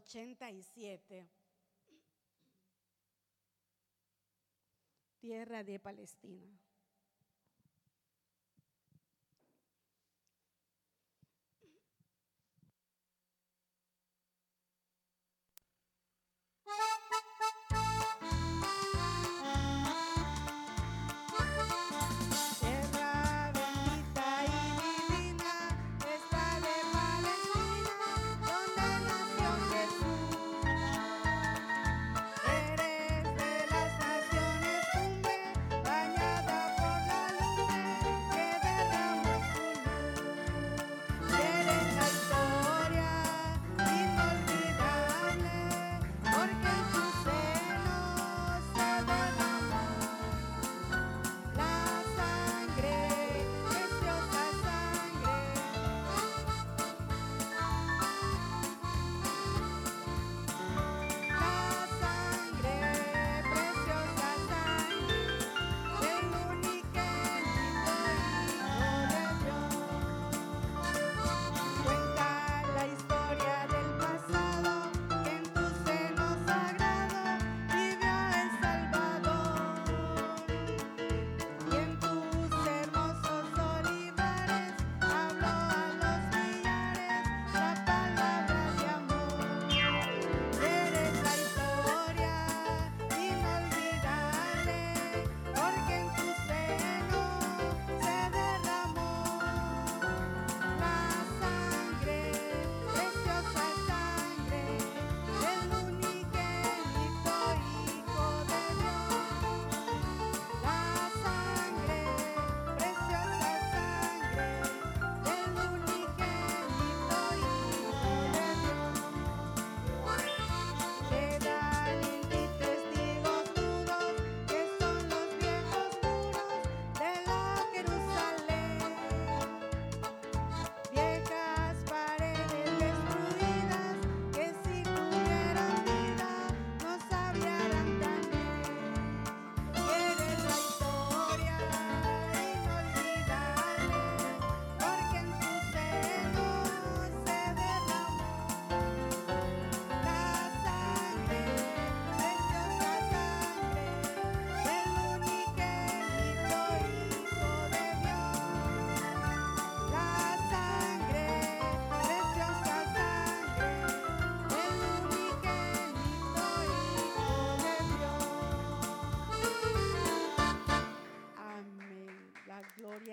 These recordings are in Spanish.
87. Tierra de Palestina.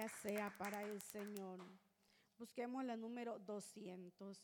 sea para el Señor. Busquemos la número 200.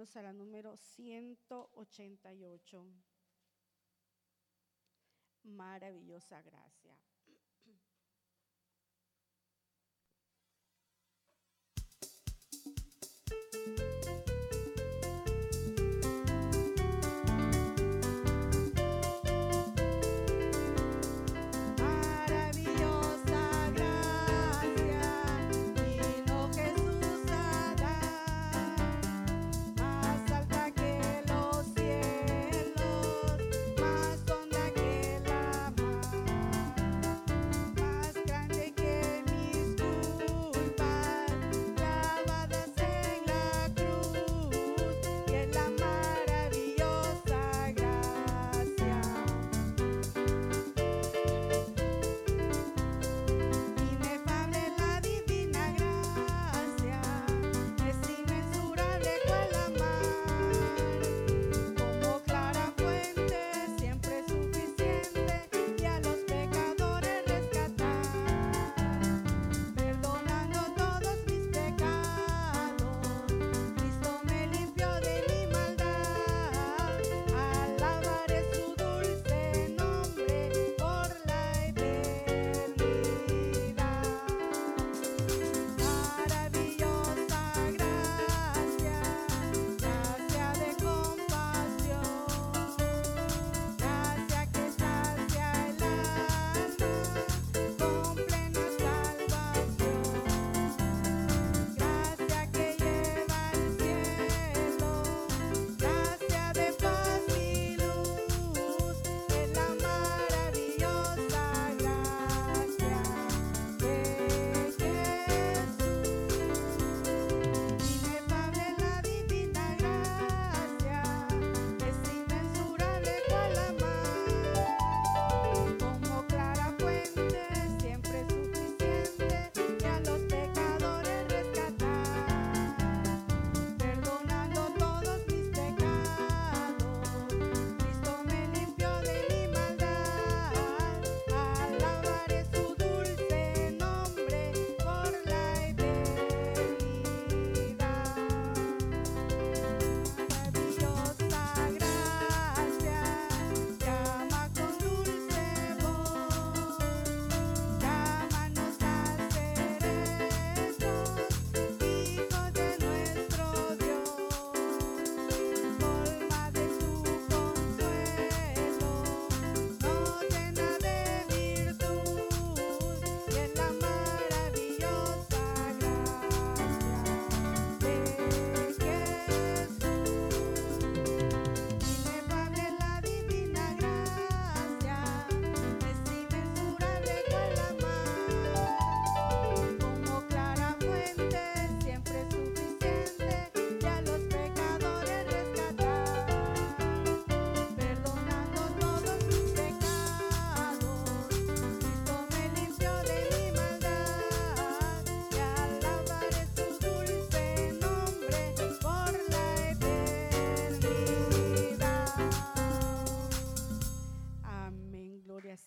Vamos a la número 188. Maravillosa gracia.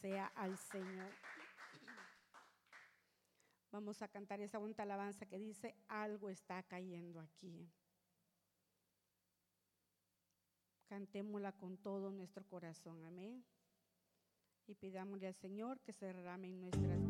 sea al Señor. Vamos a cantar esa bonita alabanza que dice, algo está cayendo aquí. Cantémosla con todo nuestro corazón, amén. Y pidámosle al Señor que se derrame en nuestras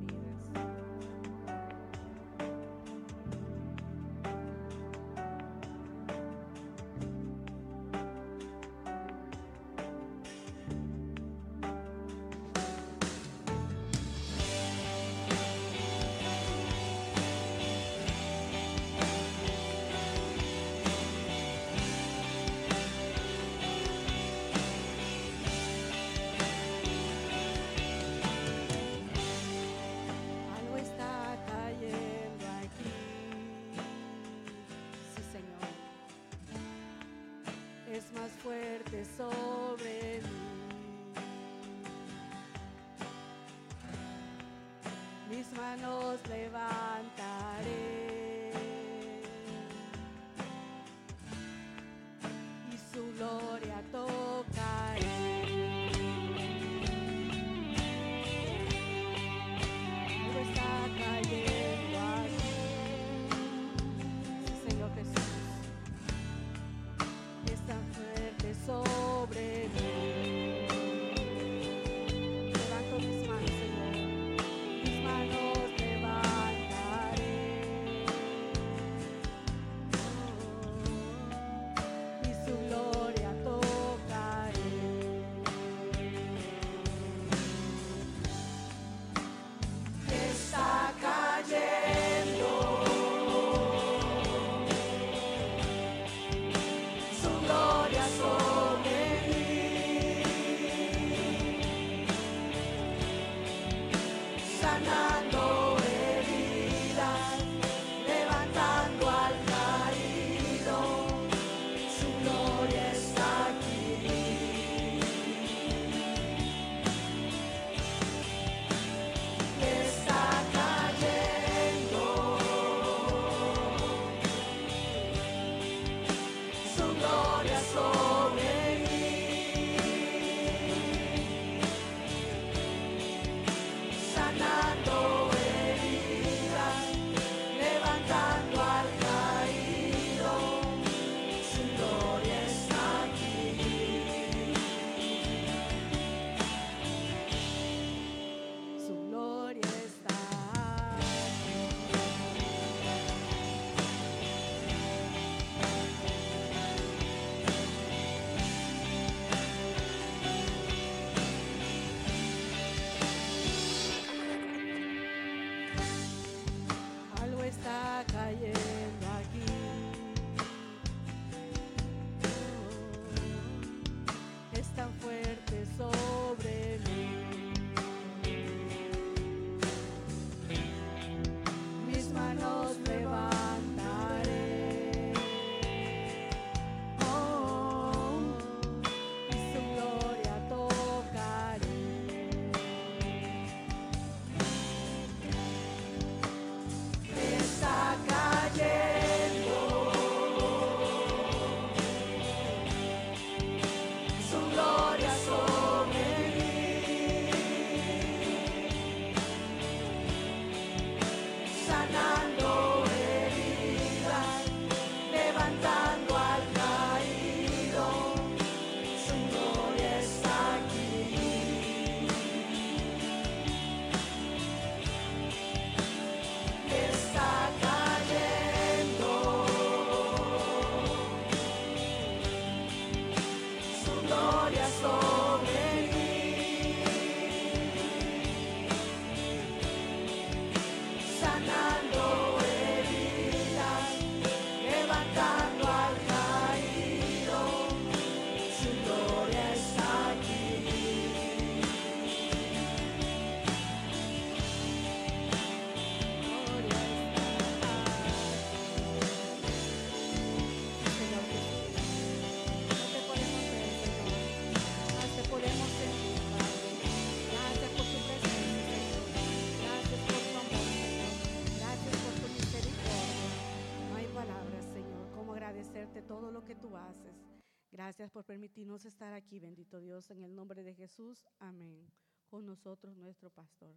Gracias por permitirnos estar aquí, bendito Dios, en el nombre de Jesús. Amén. Con nosotros, nuestro pastor.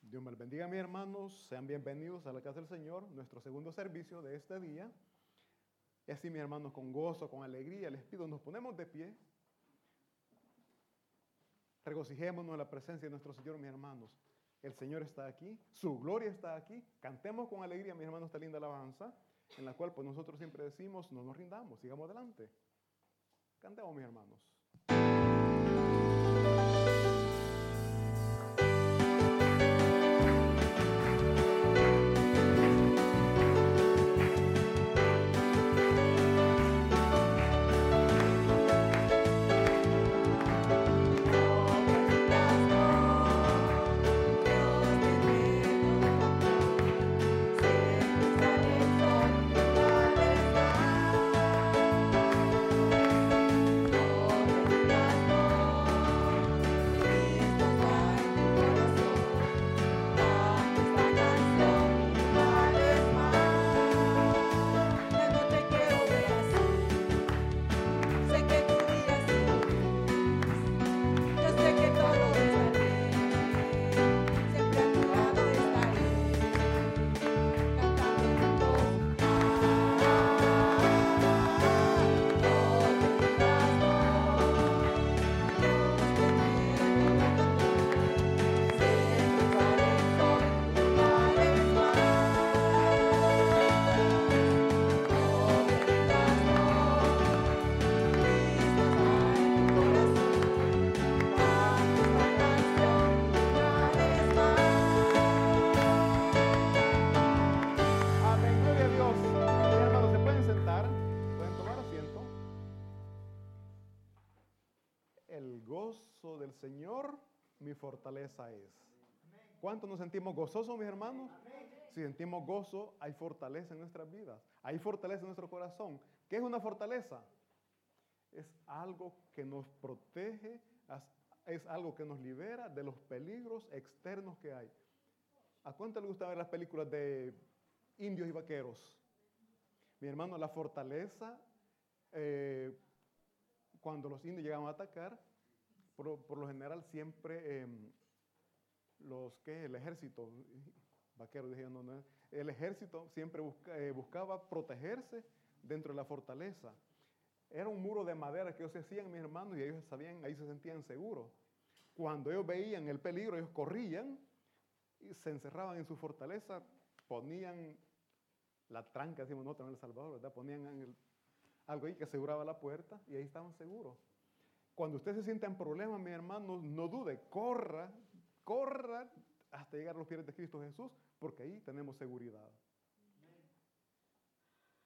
Dios me bendiga, mis hermanos. Sean bienvenidos a la casa del Señor, nuestro segundo servicio de este día. Y así, mis hermanos, con gozo, con alegría, les pido, nos ponemos de pie. Regocijémonos en la presencia de nuestro Señor, mis hermanos. El Señor está aquí, su gloria está aquí. Cantemos con alegría, mis hermanos, esta linda alabanza, en la cual pues nosotros siempre decimos, no nos rindamos, sigamos adelante. Cantemos, mis hermanos. Fortaleza es. ¿Cuánto nos sentimos gozosos, mis hermanos? Si sentimos gozo, hay fortaleza en nuestras vidas. Hay fortaleza en nuestro corazón. ¿Qué es una fortaleza? Es algo que nos protege es algo que nos libera de los peligros externos que hay. ¿A cuánto le gusta ver las películas de indios y vaqueros? Mi hermano, la fortaleza, eh, cuando los indios llegaban a atacar, por, lo general siempre em, los que el ejército, no, no, el ejército siempre busca- eh, buscaba protegerse dentro de la fortaleza. Era un muro de madera que ellos hacían, mis hermanos, y ellos sabían, ahí se sentían seguros. Cuando ellos veían el peligro, ellos corrían y se encerraban en su fortaleza, ponían la tranca, decimos nosotros en El Salvador, ¿verdad? Ponían algo ahí que aseguraba la puerta y ahí estaban seguros. Cuando usted se sienta en problemas, mi hermano, no dude, corra, corra hasta llegar a los pies de Cristo Jesús, porque ahí tenemos seguridad.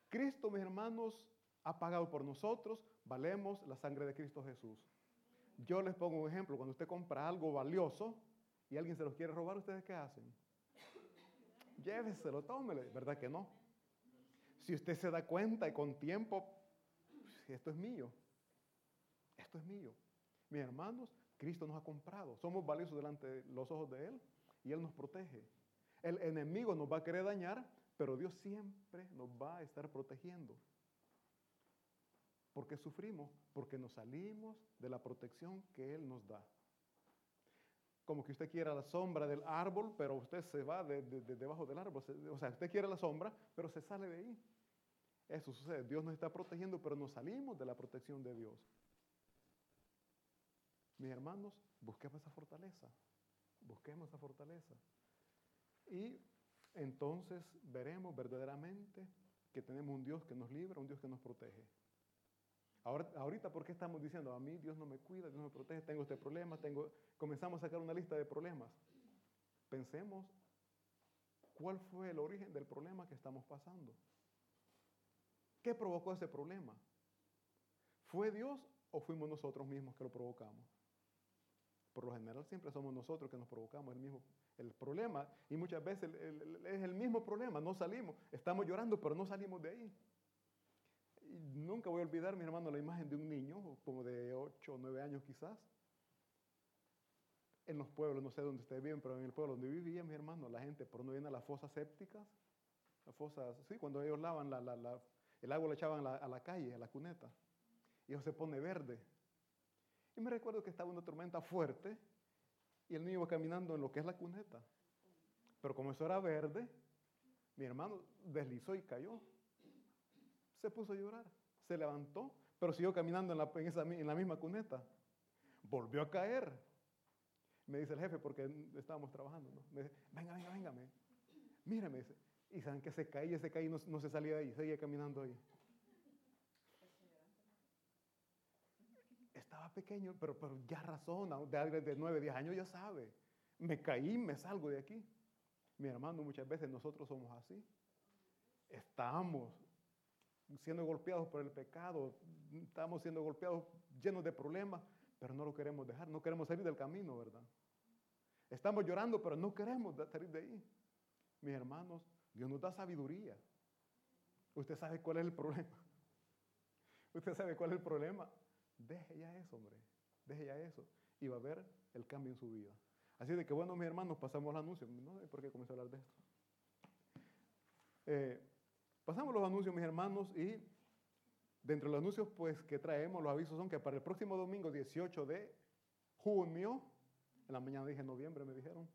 Cristo, mis hermanos, ha pagado por nosotros, valemos la sangre de Cristo Jesús. Yo les pongo un ejemplo, cuando usted compra algo valioso y alguien se lo quiere robar, ¿ustedes qué hacen? Lléveselo, tómele, ¿verdad que no? Si usted se da cuenta y con tiempo, esto es mío, esto es mío. Mis hermanos, Cristo nos ha comprado, somos valiosos delante de los ojos de Él y Él nos protege. El enemigo nos va a querer dañar, pero Dios siempre nos va a estar protegiendo. ¿Por qué sufrimos? Porque nos salimos de la protección que Él nos da. Como que usted quiera la sombra del árbol, pero usted se va de, de- de debajo del árbol. O sea, usted quiere la sombra, pero se sale de ahí. Eso sucede. Dios nos está protegiendo, pero nos salimos de la protección de Dios. Mis hermanos, busquemos esa fortaleza. Busquemos esa fortaleza. Y entonces veremos verdaderamente que tenemos un Dios que nos libra, un Dios que nos protege. Ahora, ahorita, ¿por qué estamos diciendo, a mí Dios no me cuida, Dios no me protege, tengo este problema, tengo... comenzamos a sacar una lista de problemas? Pensemos cuál fue el origen del problema que estamos pasando. ¿Qué provocó ese problema? ¿Fue Dios o fuimos nosotros mismos que lo provocamos? Por lo general siempre somos nosotros que nos provocamos el mismo el problema y muchas veces es el mismo problema, no salimos, estamos llorando pero no salimos de ahí. Nunca voy a olvidar, mi hermano, la imagen de un niño, como de 8 o 9 años quizás, en los pueblos, no sé dónde ustedes viven, pero en el pueblo donde vivía, mi hermano, la gente por no viene a las fosas sépticas, las fosas, sí, cuando ellos lavan, la- la- la- el agua la echaban a la, a la calle, a la cuneta, y eso se pone verde. Y me recuerdo que estaba una tormenta fuerte y el niño iba caminando en lo que es la cuneta. Pero como eso era verde, mi hermano deslizó y cayó. Se puso a llorar, se levantó, pero siguió caminando en la, misma cuneta. Volvió a caer. Me dice el jefe, porque estábamos trabajando, ¿no? Me dice, venga, venga, venga, me, mira, me dice. Y saben que se caía, se caía y no, no se salía de ahí, seguía caminando ahí. Estaba pequeño, pero, ya razona, de de 9, 10 años ya sabe. Me caí, me salgo de aquí. Mi hermano, muchas veces nosotros somos así. Estamos siendo golpeados por el pecado, estamos siendo golpeados llenos de problemas, pero no lo queremos dejar, no queremos salir del camino, ¿verdad? Estamos llorando, pero no queremos salir de ahí. Mis hermanos, Dios nos da sabiduría. Usted sabe cuál es el problema. Usted sabe cuál es el problema. Deje ya eso, hombre. Deje ya eso. Y va a ver el cambio en su vida. Así de que, bueno, mis hermanos, pasamos al anuncio. No sé por qué comencé a hablar de esto. Eh, pasamos los anuncios, mis hermanos, y dentro de los anuncios pues, que traemos, los avisos son que para el próximo domingo 18 de junio, en la mañana dije noviembre, me dijeron,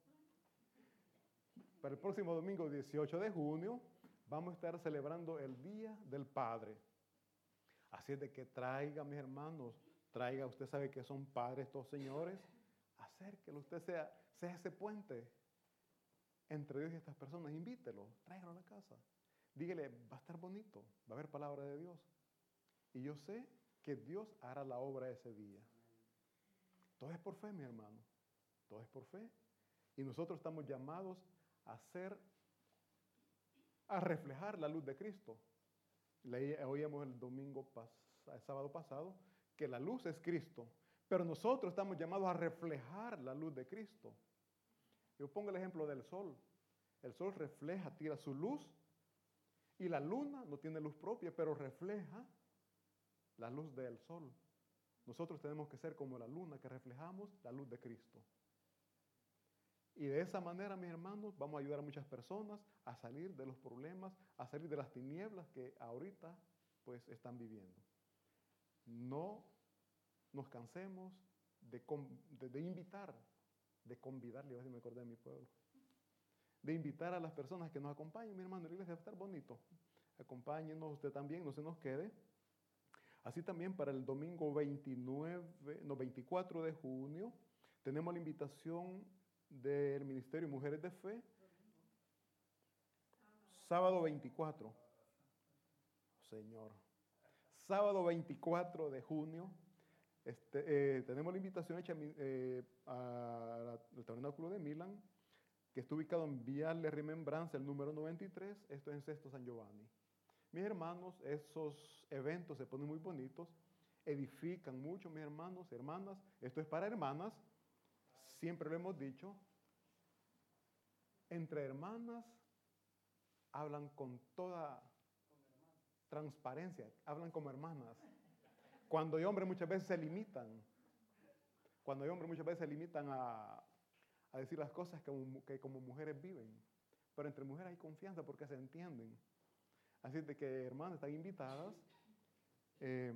para el próximo domingo 18 de junio vamos a estar celebrando el Día del Padre. Así es de que traiga, mis hermanos, traiga, usted sabe que son padres estos señores, acérquelo, usted sea, sea ese puente entre Dios y estas personas, invítelo, tráigalo a la casa. Dígale, va a estar bonito, va a haber palabra de Dios. Y yo sé que Dios hará la obra ese día. Todo es por fe, mi hermano. Todo es por fe. Y nosotros estamos llamados a hacer, a reflejar la luz de Cristo. Leí, oíamos el domingo, el sábado pasado, que la luz es Cristo. Pero nosotros estamos llamados a reflejar la luz de Cristo. Yo pongo el ejemplo del sol. El sol refleja, tira su luz. Y la luna no tiene luz propia, pero refleja la luz del sol. Nosotros tenemos que ser como la luna que reflejamos la luz de Cristo. Y de esa manera, mis hermanos, vamos a ayudar a muchas personas a salir de los problemas, a salir de las tinieblas que ahorita pues están viviendo. No nos cansemos de, de, invitar, de convidar, le voy a decir, me acordé de mi pueblo, de invitar a las personas que nos acompañen, mi hermano, la iglesia va a estar bonito. Acompáñenos usted también, no se nos quede. Así también para el domingo 29, no, 24 de junio, tenemos la invitación del Ministerio Mujeres de Fe. Sábado 24. Señor. Sábado 24 de junio. Este, eh, tenemos la invitación hecha eh, al Tabernáculo de Milán, que está ubicado en Vial de Remembranza, el número 93. Esto es en Sexto San Giovanni. Mis hermanos, esos eventos se ponen muy bonitos, edifican mucho, mis hermanos, hermanas. Esto es para hermanas, siempre lo hemos dicho. Entre hermanas hablan con toda transparencia, hablan como hermanas. Cuando hay hombres muchas veces se limitan, cuando hay hombres muchas veces se limitan a, decir las cosas que, como mujeres viven. Pero entre mujeres hay confianza porque se entienden. Así de que, hermanas, están invitadas. Eh,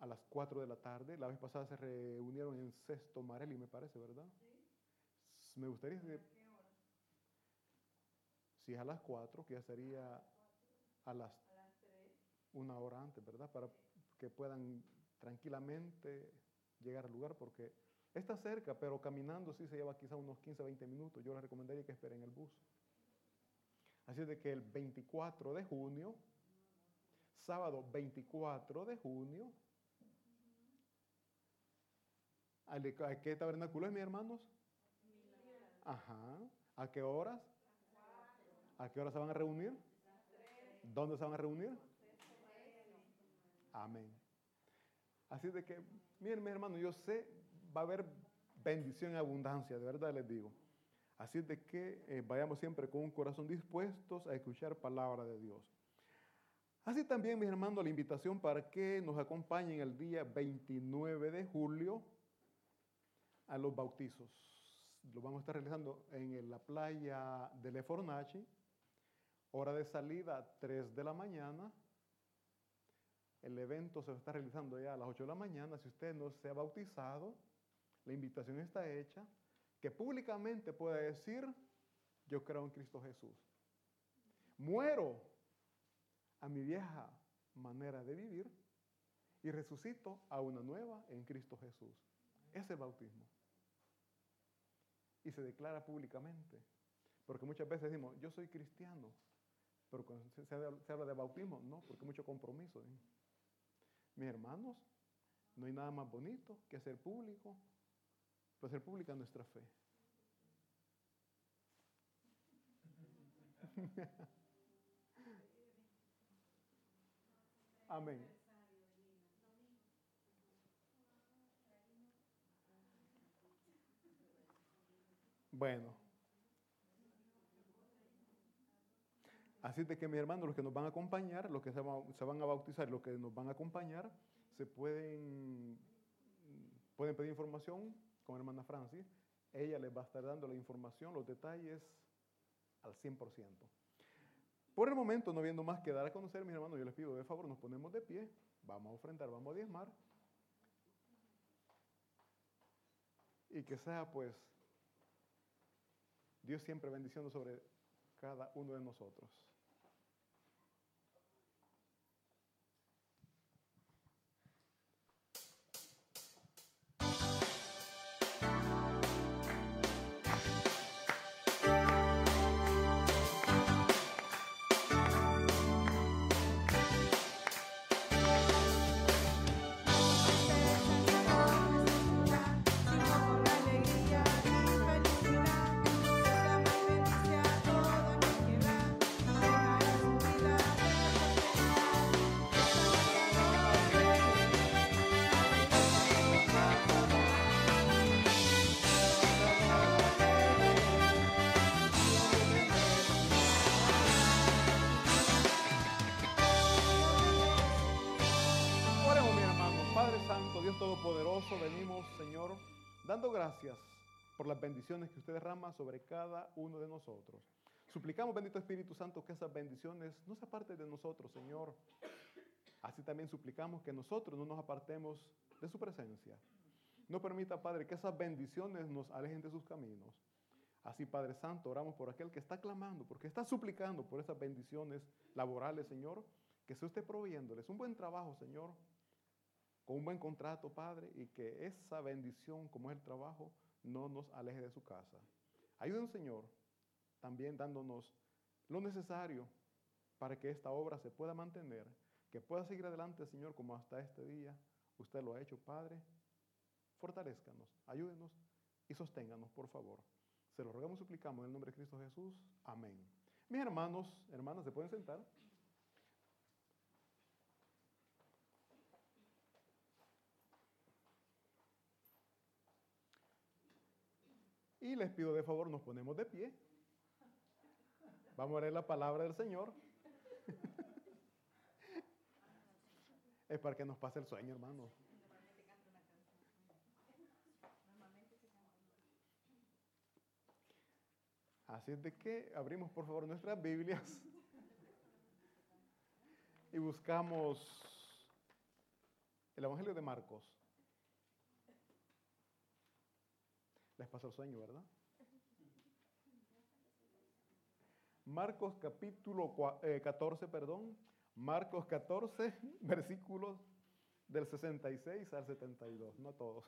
a las 4 de la tarde. La vez pasada se reunieron en Sexto Marelli, me parece, ¿verdad? Sí. Me gustaría decir, si es a las 4, que ya sería a las, una hora antes, ¿verdad? Para que puedan tranquilamente llegar al lugar, porque está cerca, pero caminando sí se lleva quizá unos 15, 20 minutos. Yo les recomendaría que esperen el bus. Así de que el 24 de junio, sábado 24 de junio, ¿a qué tabernáculo es, mis hermanos? Ajá. ¿A qué horas? ¿A qué horas se van a reunir? ¿Dónde se van a reunir? Amén. Así de que, miren, mis hermanos, yo sé, va a haber bendición y abundancia, de verdad les digo. Así de que eh, vayamos siempre con un corazón dispuestos a escuchar palabra de Dios. Así también, mis hermanos, la invitación para que nos acompañen el día 29 de julio a los bautizos. Lo vamos a estar realizando en la playa de Lefornachi. Hora de salida 3 de la mañana. El evento se está realizando ya a las 8 de la mañana. Si usted no se ha bautizado, la invitación está hecha que públicamente pueda decir, yo creo en Cristo Jesús. Muero a mi vieja manera de vivir y resucito a una nueva en Cristo Jesús. Ese bautismo. Y se declara públicamente. Porque muchas veces decimos, yo soy cristiano, pero cuando se, habla de bautismo, no, porque hay mucho compromiso. ¿eh? Mis hermanos, no hay nada más bonito que hacer público para hacer pública nuestra fe. Amén. Bueno. Así de que mis hermanos, los que nos van a acompañar, los que se van, a bautizar, los que nos van a acompañar, se pueden, pueden pedir información con hermana Francis. Ella les va a estar dando la información, los detalles al 100%. Por el momento, no viendo más que dar a conocer, mis hermanos, yo les pido de favor, nos ponemos de pie, vamos a ofrendar, vamos a diezmar. Y que sea pues Dios siempre bendiciendo sobre cada uno de nosotros. Dando gracias por las bendiciones que usted derrama sobre cada uno de nosotros. Suplicamos, bendito Espíritu Santo, que esas bendiciones no se aparten de nosotros, Señor. Así también suplicamos que nosotros no nos apartemos de su presencia. No permita, Padre, que esas bendiciones nos alejen de sus caminos. Así, Padre Santo, oramos por aquel que está clamando, porque está suplicando por esas bendiciones laborales, Señor, que se esté proveyéndoles un buen trabajo, Señor, con un buen contrato, Padre, y que esa bendición, como es el trabajo, no nos aleje de su casa. Ayúdenos, Señor, también dándonos lo necesario para que esta obra se pueda mantener, que pueda seguir adelante, Señor, como hasta este día usted lo ha hecho, Padre. Fortalezcanos, ayúdenos y sosténganos, por favor. Se lo rogamos y suplicamos en el nombre de Cristo Jesús. Amén. Mis hermanos, hermanas, ¿se pueden sentar? Y les pido de favor, nos ponemos de pie. Vamos a leer la palabra del Señor. es para que nos pase el sueño, hermano. Así es de que abrimos por favor nuestras Biblias y buscamos el Evangelio de Marcos. Les pasó el sueño, ¿verdad? Marcos capítulo 14, perdón. Marcos 14, versículos del 66 al 72, no todos.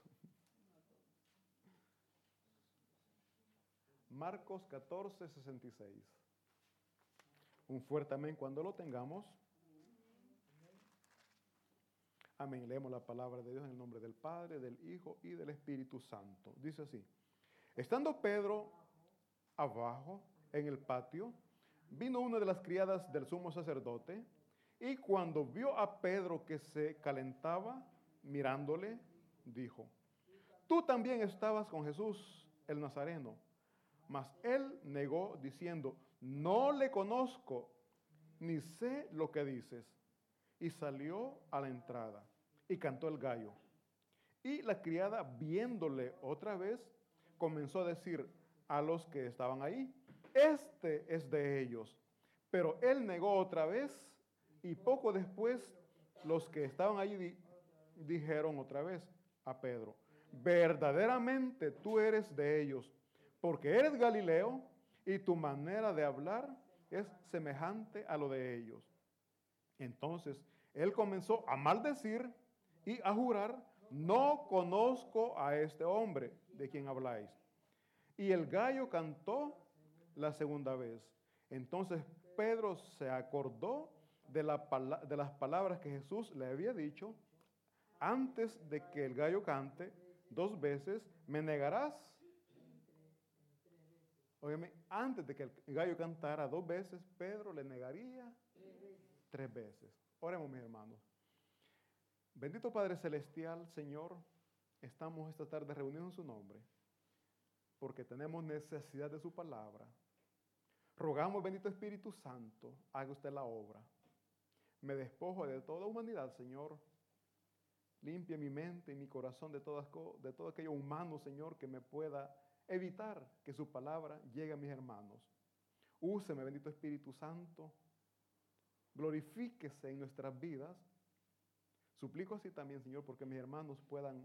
Marcos 14, 66. Un fuerte amén cuando lo tengamos. Amén. Leemos la palabra de Dios en el nombre del Padre, del Hijo y del Espíritu Santo. Dice así. Estando Pedro abajo en el patio, vino una de las criadas del sumo sacerdote y cuando vio a Pedro que se calentaba mirándole, dijo, tú también estabas con Jesús el Nazareno. Mas él negó diciendo, no le conozco, ni sé lo que dices. Y salió a la entrada y cantó el gallo. Y la criada, viéndole otra vez, comenzó a decir a los que estaban ahí, este es de ellos. Pero él negó otra vez y poco después los que estaban allí dijeron otra vez a Pedro, verdaderamente tú eres de ellos porque eres Galileo y tu manera de hablar es semejante a lo de ellos. Entonces él comenzó a maldecir y a jurar, no conozco a este hombre de quien habláis. Y el gallo cantó la segunda vez. Entonces Pedro se acordó de, de las palabras que Jesús le había dicho, antes de que el gallo cante dos veces, me negarás Obviamente, antes de que el gallo cantara dos veces, Pedro le negaría tres veces. Oremos, mis hermanos. Bendito Padre Celestial, Señor, estamos esta tarde reunidos en su nombre, porque tenemos necesidad de su palabra. Rogamos, bendito Espíritu Santo, haga usted la obra. Me despojo de toda humanidad, Señor. Limpie mi mente y mi corazón de, todas, de todo aquello humano, Señor, que me pueda evitar que su palabra llegue a mis hermanos. Úseme, bendito Espíritu Santo. Glorifíquese en nuestras vidas. Suplico así también, Señor, porque mis hermanos puedan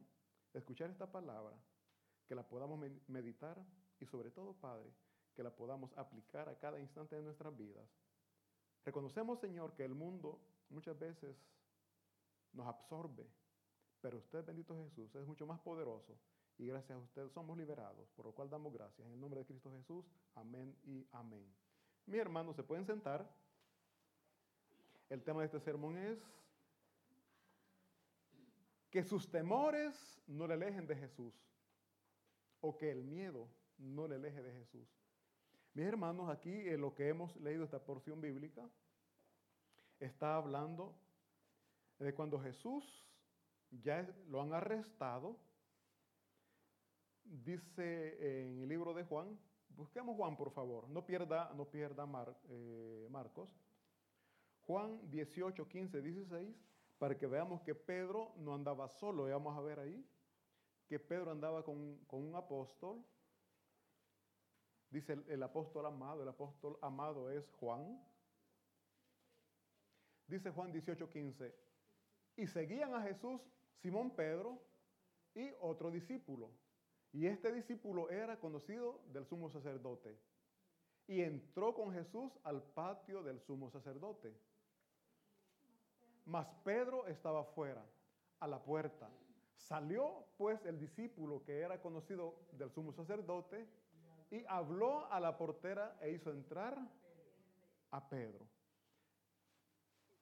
escuchar esta palabra, que la podamos meditar y sobre todo, Padre, que la podamos aplicar a cada instante de nuestras vidas. Reconocemos, Señor, que el mundo muchas veces nos absorbe, pero usted, bendito Jesús, es mucho más poderoso y gracias a usted somos liberados, por lo cual damos gracias. En el nombre de Cristo Jesús, amén y amén. Mis hermanos, se pueden sentar. El tema de este sermón es que sus temores no le alejen de Jesús o que el miedo no le aleje de Jesús. Mis hermanos, aquí en lo que hemos leído esta porción bíblica está hablando de cuando Jesús ya lo han arrestado dice en el libro de Juan, busquemos Juan por favor, no pierda, no pierda eh, Marcos. Juan 18, 15, 16, para que veamos que Pedro no andaba solo, vamos a ver ahí que Pedro andaba con, con un apóstol. Dice el, el apóstol amado, el apóstol amado es Juan. Dice Juan 18:15, y seguían a Jesús Simón Pedro y otro discípulo. Y este discípulo era conocido del sumo sacerdote. Y entró con Jesús al patio del sumo sacerdote. Mas Pedro estaba fuera, a la puerta. Salió pues el discípulo que era conocido del sumo sacerdote y habló a la portera e hizo entrar a Pedro.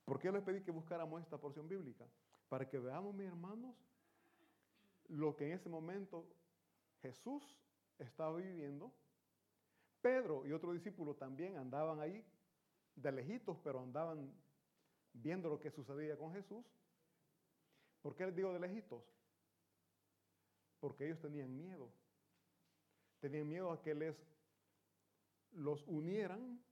¿Por qué les pedí que buscáramos esta porción bíblica? Para que veamos, mis hermanos, lo que en ese momento Jesús estaba viviendo. Pedro y otro discípulo también andaban ahí de lejitos, pero andaban viendo lo que sucedía con Jesús. ¿Por qué les digo de lejitos? Porque ellos tenían miedo. Tenían miedo a que les los unieran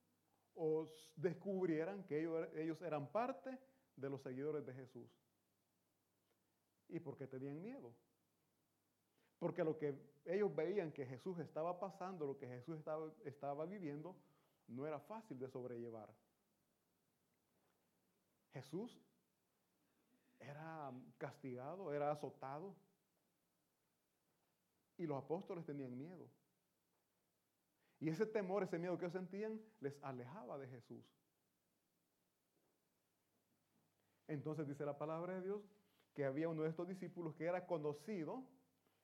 o descubrieran que ellos, ellos eran parte de los seguidores de Jesús. ¿Y por qué tenían miedo? Porque lo que ellos veían que Jesús estaba pasando, lo que Jesús estaba, estaba viviendo, no era fácil de sobrellevar. Jesús era castigado, era azotado. Y los apóstoles tenían miedo. Y ese temor, ese miedo que ellos sentían, les alejaba de Jesús. Entonces dice la palabra de Dios que había uno de estos discípulos que era conocido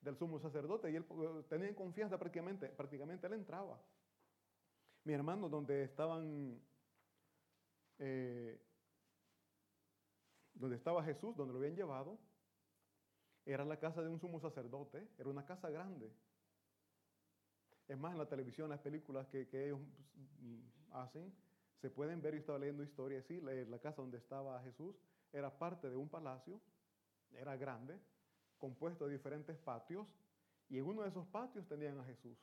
del sumo sacerdote y él eh, tenía confianza prácticamente, prácticamente él entraba. Mi hermano, donde estaban, eh, donde estaba Jesús, donde lo habían llevado, era la casa de un sumo sacerdote, era una casa grande. Es más, en la televisión, las películas que, ellos mm, hacen, se pueden ver, yo estaba leyendo historias, sí, la, la casa donde estaba Jesús era parte de un palacio, era grande, compuesto de diferentes patios, y en uno de esos patios tenían a Jesús.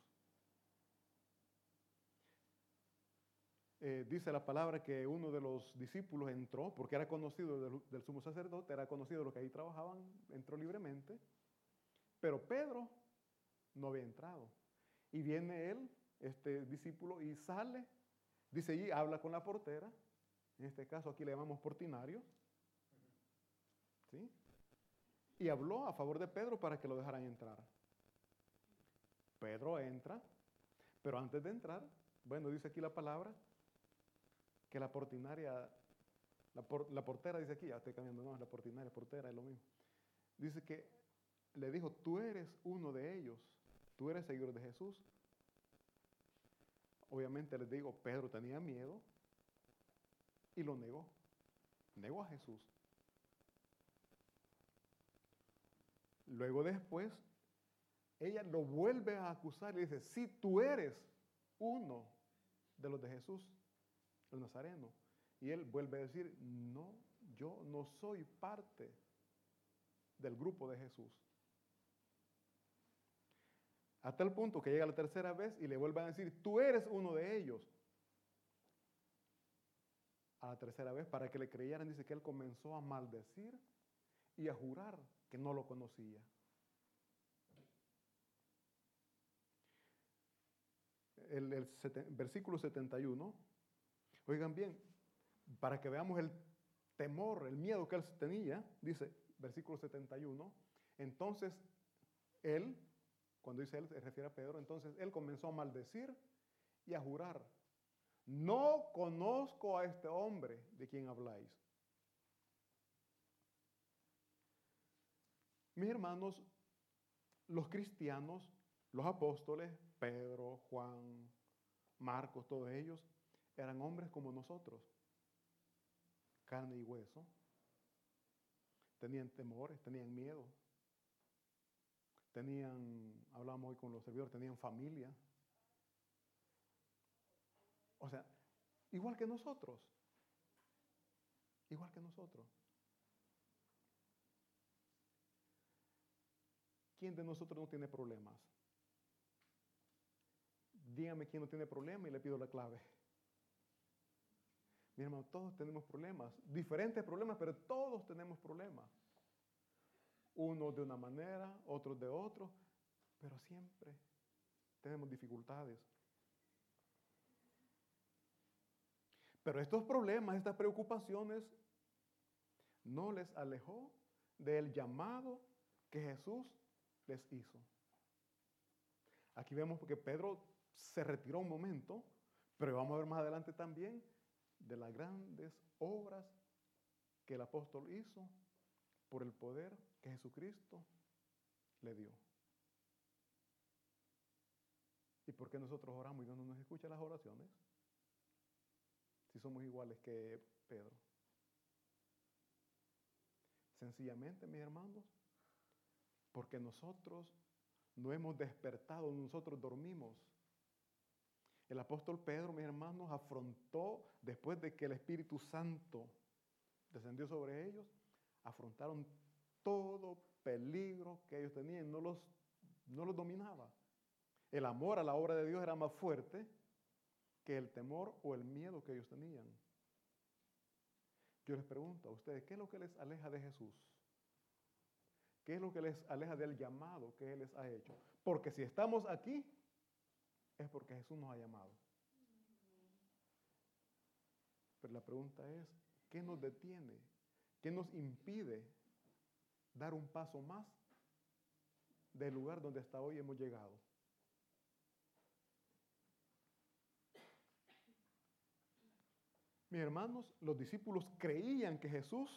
Eh, dice la palabra que uno de los discípulos entró, porque era conocido del, sumo sacerdote, era conocido de los que ahí trabajaban, entró libremente, pero Pedro no había entrado. Y viene él, este discípulo, y sale, dice y habla con la portera, en este caso aquí le llamamos portinario, ¿sí? Y habló a favor de Pedro para que lo dejaran entrar. Pedro entra, pero antes de entrar, bueno, dice aquí la palabra, que la portinaria, la, la portera dice aquí, ya estoy cambiando, no, la portinaria, portera es lo mismo. Dice que le dijo, tú eres uno de ellos, tú eres seguidor de Jesús. Obviamente les digo, Pedro tenía miedo y lo negó. Negó a Jesús. Luego después, ella lo vuelve a acusar y dice, si tú eres uno de los de Jesús, el Nazareno. Y él vuelve a decir, no, yo no soy parte del grupo de Jesús. Hasta el punto que llega la tercera vez y le vuelven a decir, tú eres uno de ellos. A la tercera vez, para que le creyeran, dice que él comenzó a maldecir y a jurar que no lo conocía. El versículo 71, oigan bien, para que veamos el temor, el miedo que él tenía, dice versículo 71, entonces él, cuando dice él, se refiere a Pedro, entonces él comenzó a maldecir y a jurar, no conozco a este hombre de quien habláis. Mis hermanos, los cristianos, los apóstoles, Pedro, Juan, Marcos, todos ellos, eran hombres como nosotros, carne y hueso. Tenían temores, tenían miedo. Tenían, hablamos hoy con los servidores, tenían familia. O sea, igual que nosotros. Igual que nosotros. ¿Quién de nosotros no tiene problemas? Dígame quién no tiene problemas y le pido la clave. Mi hermano, todos tenemos problemas, diferentes problemas, pero todos tenemos problemas. unos de una manera, otros de otro, pero siempre tenemos dificultades. Pero estos problemas, estas preocupaciones, no les alejó del llamado que Jesús les hizo. Aquí vemos que Pedro se retiró un momento, pero vamos a ver más adelante también de las grandes obras que el apóstol hizo por el poder que Jesucristo le dio. ¿Y por qué nosotros oramos y no nos escucha las oraciones? Si somos iguales que Pedro. Sencillamente, mis hermanos, porque nosotros no hemos despertado, nosotros dormimos. El apóstol Pedro, mis hermanos, afrontó, después de que el Espíritu Santo descendió sobre ellos, afrontaron todo peligro que ellos tenían, no los, no los dominaba. El amor a la obra de Dios era más fuerte que el temor o el miedo que ellos tenían. Yo les pregunto a ustedes, ¿qué es lo que les aleja de Jesús? ¿Qué es lo que les aleja del llamado que Él les ha hecho? Porque si estamos aquí, es porque Jesús nos ha llamado. Pero la pregunta es, ¿qué nos detiene? ¿Qué nos impide dar un paso más del lugar donde hasta hoy hemos llegado? Mis hermanos, los discípulos creían que Jesús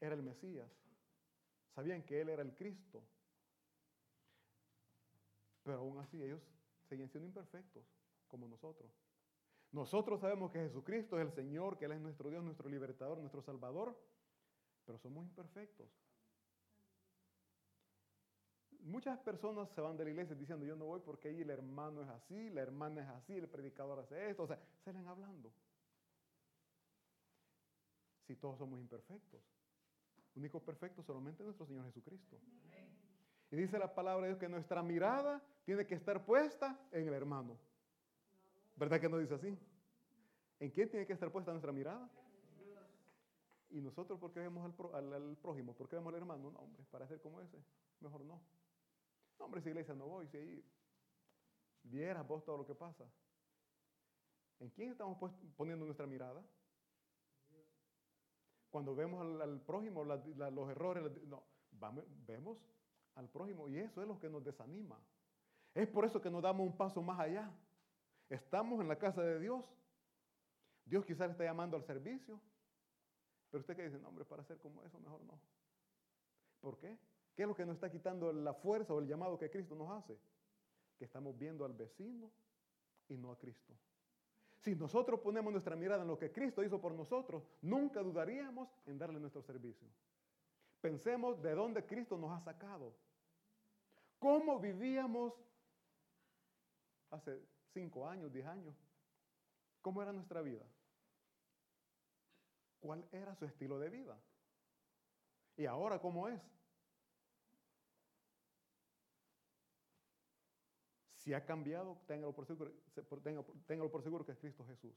era el Mesías. Sabían que Él era el Cristo. Pero aún así ellos seguían siendo imperfectos, como nosotros. Nosotros sabemos que Jesucristo es el Señor, que Él es nuestro Dios, nuestro libertador, nuestro Salvador, pero somos imperfectos. Muchas personas se van de la iglesia diciendo, yo no voy porque ahí el hermano es así, la hermana es así, el predicador hace esto, o sea, salen hablando. Si todos somos imperfectos. Único perfecto solamente nuestro Señor Jesucristo. Y dice la palabra de Dios que nuestra mirada tiene que estar puesta en el hermano. ¿Verdad que no dice así? ¿En quién tiene que estar puesta nuestra mirada? Y nosotros, ¿por qué vemos al, prójimo? ¿Por qué vemos al hermano? No, hombre, para ser como ese, mejor no. No, hombre, esa iglesia no voy, si ahí vieras vos todo lo que pasa. ¿En quién estamos poniendo nuestra mirada? Cuando vemos al, prójimo, los errores, no, vemos al prójimo y eso es lo que nos desanima. Es por eso que nos damos un paso más allá. Estamos en la casa de Dios. Dios quizás está llamando al servicio. Pero usted que dice, no, hombre, para ser como eso, mejor no. ¿Por qué? ¿Qué es lo que nos está quitando la fuerza o el llamado que Cristo nos hace? Que estamos viendo al vecino y no a Cristo. Si nosotros ponemos nuestra mirada en lo que Cristo hizo por nosotros, nunca dudaríamos en darle nuestro servicio. Pensemos de dónde Cristo nos ha sacado. ¿Cómo vivíamos hace cinco años, diez años? ¿Cómo era nuestra vida? ¿Cuál era su estilo de vida? ¿Y ahora cómo es? Si ha cambiado, téngalo por seguro, téngalo por seguro que es Cristo Jesús.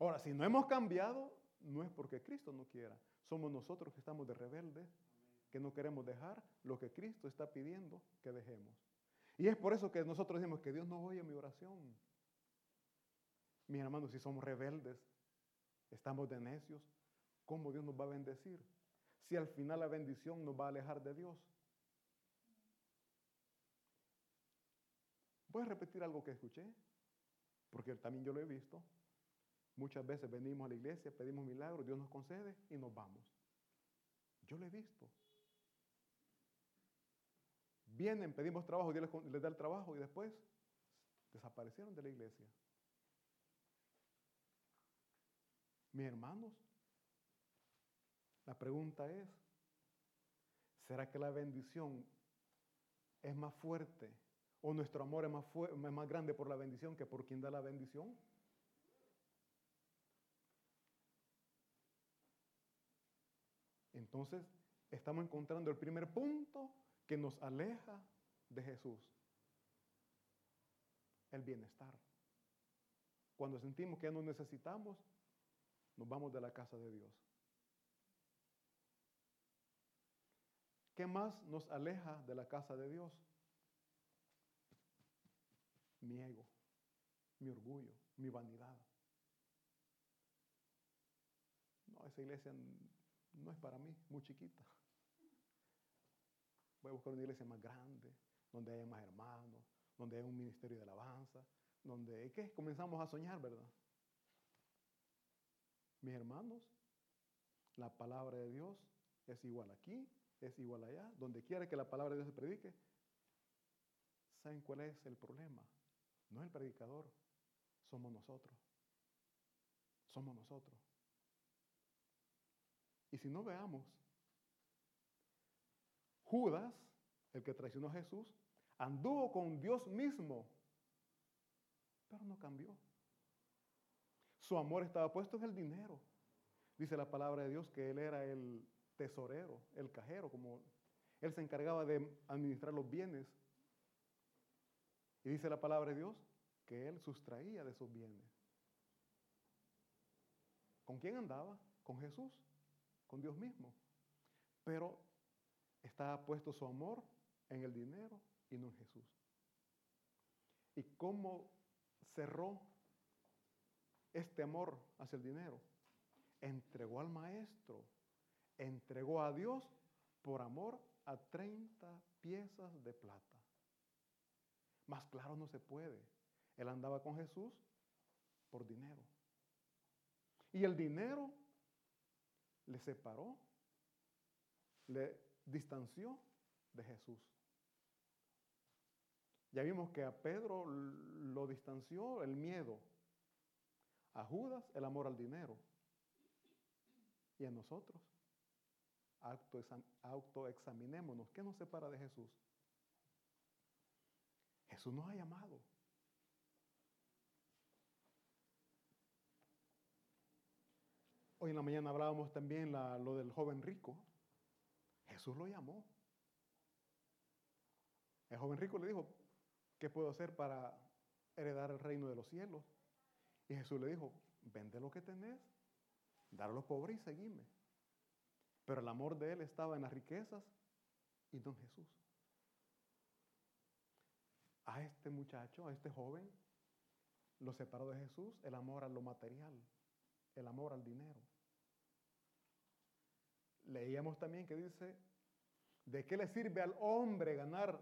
Ahora, si no hemos cambiado, no es porque Cristo no quiera. Somos nosotros que estamos de rebeldes, que no queremos dejar lo que Cristo está pidiendo que dejemos. Y es por eso que nosotros decimos que Dios no oye mi oración. Mis hermanos, si somos rebeldes, estamos de necios, ¿cómo Dios nos va a bendecir? Si al final la bendición nos va a alejar de Dios. Voy a repetir algo que escuché, porque también yo lo he visto. Muchas veces venimos a la iglesia, pedimos milagros, Dios nos concede y nos vamos. Yo lo he visto. Vienen, pedimos trabajo, Dios les, da el trabajo y después desaparecieron de la iglesia. Mis hermanos, la pregunta es, ¿será que la bendición es más fuerte ¿O nuestro amor es más, más grande por la bendición que por quien da la bendición? Entonces, estamos encontrando el primer punto que nos aleja de Jesús. El bienestar. Cuando sentimos que ya no necesitamos, nos vamos de la casa de Dios. ¿Qué más nos aleja de la casa de Dios? Mi ego, mi orgullo, mi vanidad. No, esa iglesia no es para mí, muy chiquita. Voy a buscar una iglesia más grande, donde haya más hermanos, donde haya un ministerio de alabanza, donde ¿qué? comenzamos a soñar, ¿verdad? Mis hermanos, la palabra de Dios es igual aquí, es igual allá, donde quiera que la palabra de Dios se predique. ¿Saben cuál es el problema? No es el predicador, somos nosotros. Somos nosotros. Y si no veamos, Judas, el que traicionó a Jesús, anduvo con Dios mismo, pero no cambió. Su amor estaba puesto en el dinero. Dice la palabra de Dios que él era el tesorero, el cajero, como él se encargaba de administrar los bienes. Y dice la palabra de Dios que él sustraía de esos bienes. ¿Con quién andaba? Con Jesús, con Dios mismo. Pero estaba puesto su amor en el dinero y no en Jesús. ¿Y cómo cerró este amor hacia el dinero? Entregó al maestro, entregó a Dios por amor a 30 piezas de plata. Más claro no se puede. Él andaba con Jesús por dinero. Y el dinero le separó, le distanció de Jesús. Ya vimos que a Pedro lo distanció el miedo, a Judas el amor al dinero y a nosotros autoexaminémonos. ¿Qué nos separa de Jesús? Jesús nos ha llamado. Hoy en la mañana hablábamos también lo del joven rico. Jesús lo llamó. El joven rico le dijo, ¿qué puedo hacer para heredar el reino de los cielos? Y Jesús le dijo, vende lo que tenés, dar a los pobres y seguime. Pero el amor de él estaba en las riquezas y no en Jesús. A este muchacho, a este joven, lo separó de Jesús el amor a lo material, el amor al dinero. Leíamos también que dice, ¿de qué le sirve al hombre ganar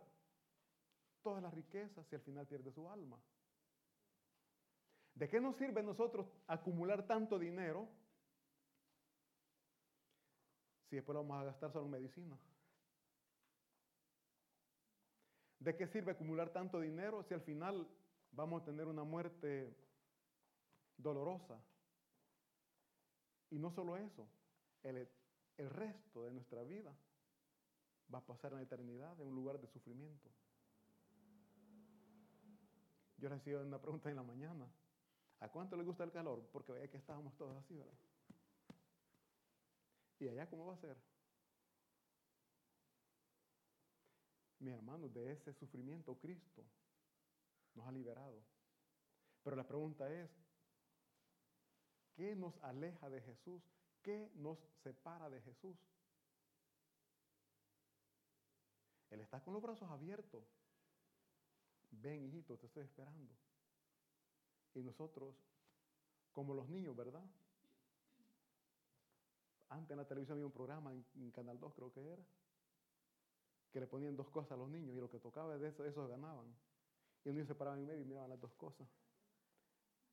todas las riquezas si al final pierde su alma? ¿De qué nos sirve a nosotros acumular tanto dinero si después lo vamos a gastar solo en medicina? ¿De qué sirve acumular tanto dinero si al final vamos a tener una muerte dolorosa? Y no solo eso, el, el resto de nuestra vida va a pasar en la eternidad en un lugar de sufrimiento. Yo recibí una pregunta en la mañana. ¿A cuánto le gusta el calor? Porque veía que estábamos todos así, ¿verdad? ¿Y allá cómo va a ser? Mi hermano, de ese sufrimiento Cristo nos ha liberado. Pero la pregunta es, ¿qué nos aleja de Jesús? ¿Qué nos separa de Jesús? Él está con los brazos abiertos. Ven, hijito, te estoy esperando. Y nosotros, como los niños, ¿verdad? Antes en la televisión había un programa, en, Canal 2 creo que era, que le ponían dos cosas a los niños y lo que tocaba de eso, esos ganaban. Y los niños se paraban en medio y miraban las dos cosas.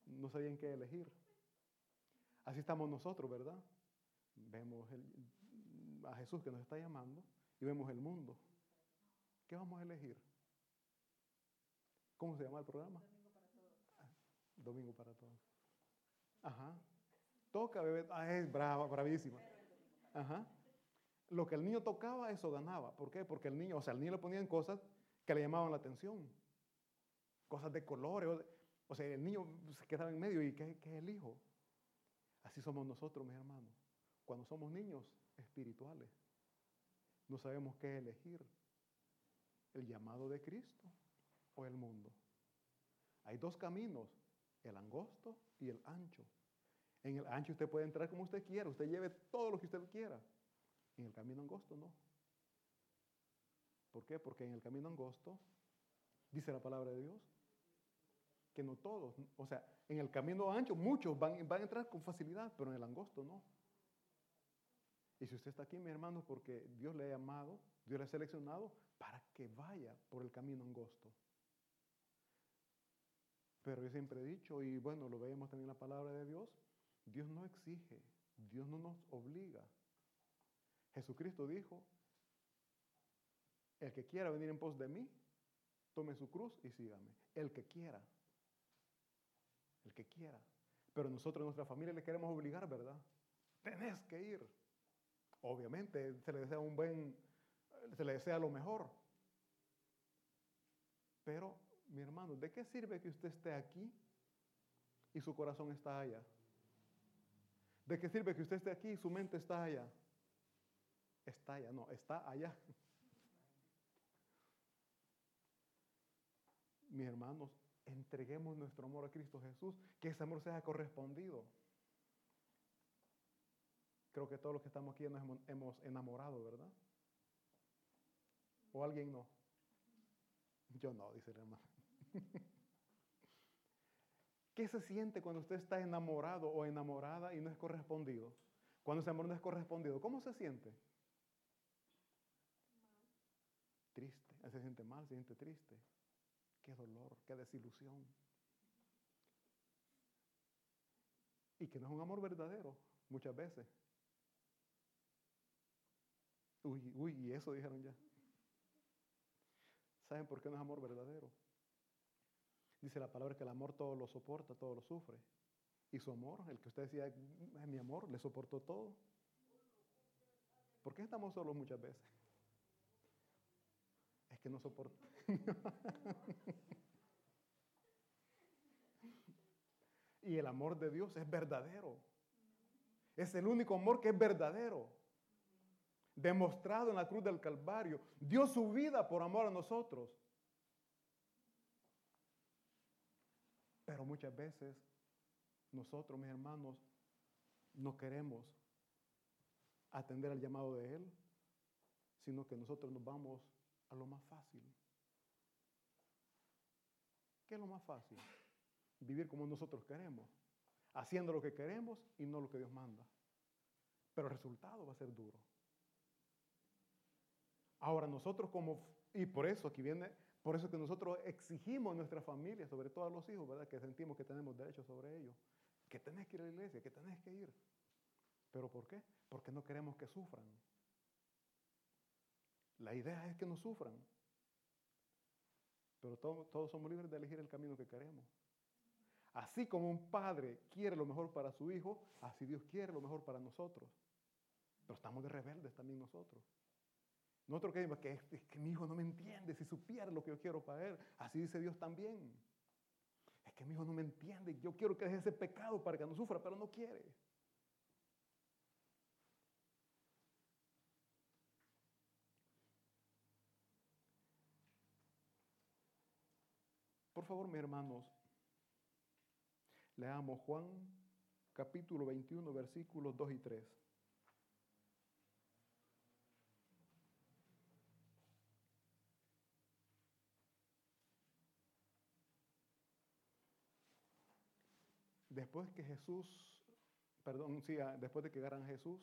No sabían qué elegir. Así estamos nosotros, ¿verdad? Vemos a Jesús que nos está llamando y vemos el mundo. ¿Qué vamos a elegir? ¿Cómo se llama el programa? Domingo para todos. Ajá. Toca, bebé. Ah, es brava, bravísima. Ajá. Lo que el niño tocaba, eso ganaba. ¿Por qué? Porque el niño, o sea, el niño le ponían cosas que le llamaban la atención. Cosas de colores. O sea, el niño se quedaba en medio y ¿qué, qué elijo? Así somos nosotros, mis hermanos. Cuando somos niños espirituales, no sabemos qué elegir. El llamado de Cristo o el mundo. Hay dos caminos, el angosto y el ancho. En el ancho usted puede entrar como usted quiera, usted lleve todo lo que usted quiera. En el camino angosto no. ¿Por qué? Porque en el camino angosto, dice la palabra de Dios, que no todos, o sea, en el camino ancho muchos van, van a entrar con facilidad, pero en el angosto no. Y si usted está aquí, mi hermano, porque Dios le ha llamado, Dios le ha seleccionado para que vaya por el camino angosto. Pero yo siempre he dicho, y bueno, lo vemos también en la palabra de Dios, Dios no exige, Dios no nos obliga. Jesucristo dijo, el que quiera venir en pos de mí, tome su cruz y sígame. El que quiera. El que quiera. Pero nosotros, nuestra familia, le queremos obligar, ¿verdad? Tenés que ir. Obviamente, se le desea un buen, se le desea lo mejor. Pero, mi hermano, ¿de qué sirve que usted esté aquí y su corazón está allá? ¿De qué sirve que usted esté aquí y su mente está allá? Está allá, no, está allá. Mis hermanos, entreguemos nuestro amor a Cristo Jesús, que ese amor sea correspondido. Creo que todos los que estamos aquí nos hemos enamorado, ¿verdad? ¿O alguien no? Yo no, dice el hermano. ¿Qué se siente cuando usted está enamorado o enamorada y no es correspondido? Cuando ese amor no es correspondido, ¿cómo se siente? Triste. Se siente mal, se siente triste. Qué dolor, qué desilusión. Y que no es un amor verdadero, muchas veces. Uy, uy, y eso dijeron ya. ¿Saben por qué no es amor verdadero? Dice la palabra que el amor todo lo soporta, todo lo sufre. Y su amor, el que usted decía, es mi amor, le soportó todo. ¿Por qué estamos solos muchas veces? Es que no soporta. y el amor de Dios es verdadero. Es el único amor que es verdadero. Demostrado en la cruz del Calvario. Dio su vida por amor a nosotros. Pero muchas veces nosotros, mis hermanos, no queremos atender al llamado de Él, sino que nosotros nos vamos a lo más fácil. ¿Qué es lo más fácil? Vivir como nosotros queremos, haciendo lo que queremos y no lo que Dios manda. Pero el resultado va a ser duro. Ahora nosotros como, y por eso aquí viene por eso que nosotros exigimos a nuestra familia, sobre todo a los hijos, ¿verdad? Que sentimos que tenemos derecho sobre ellos. Que tenés que ir a la iglesia, que tenés que ir. ¿Pero por qué? Porque no queremos que sufran. La idea es que no sufran. Pero todos, todos somos libres de elegir el camino que queremos. Así como un padre quiere lo mejor para su hijo, así Dios quiere lo mejor para nosotros. Pero estamos de rebeldes también nosotros. Nosotros creemos que, es que mi hijo no me entiende, si supiera lo que yo quiero para él. Así dice Dios también. Es que mi hijo no me entiende, yo quiero que deje ese pecado para que no sufra, pero no quiere. Por favor, mis hermanos, leamos Juan capítulo 21, versículos 2 y 3. Después que Jesús, perdón, sí, ah, después de que agarran a Jesús,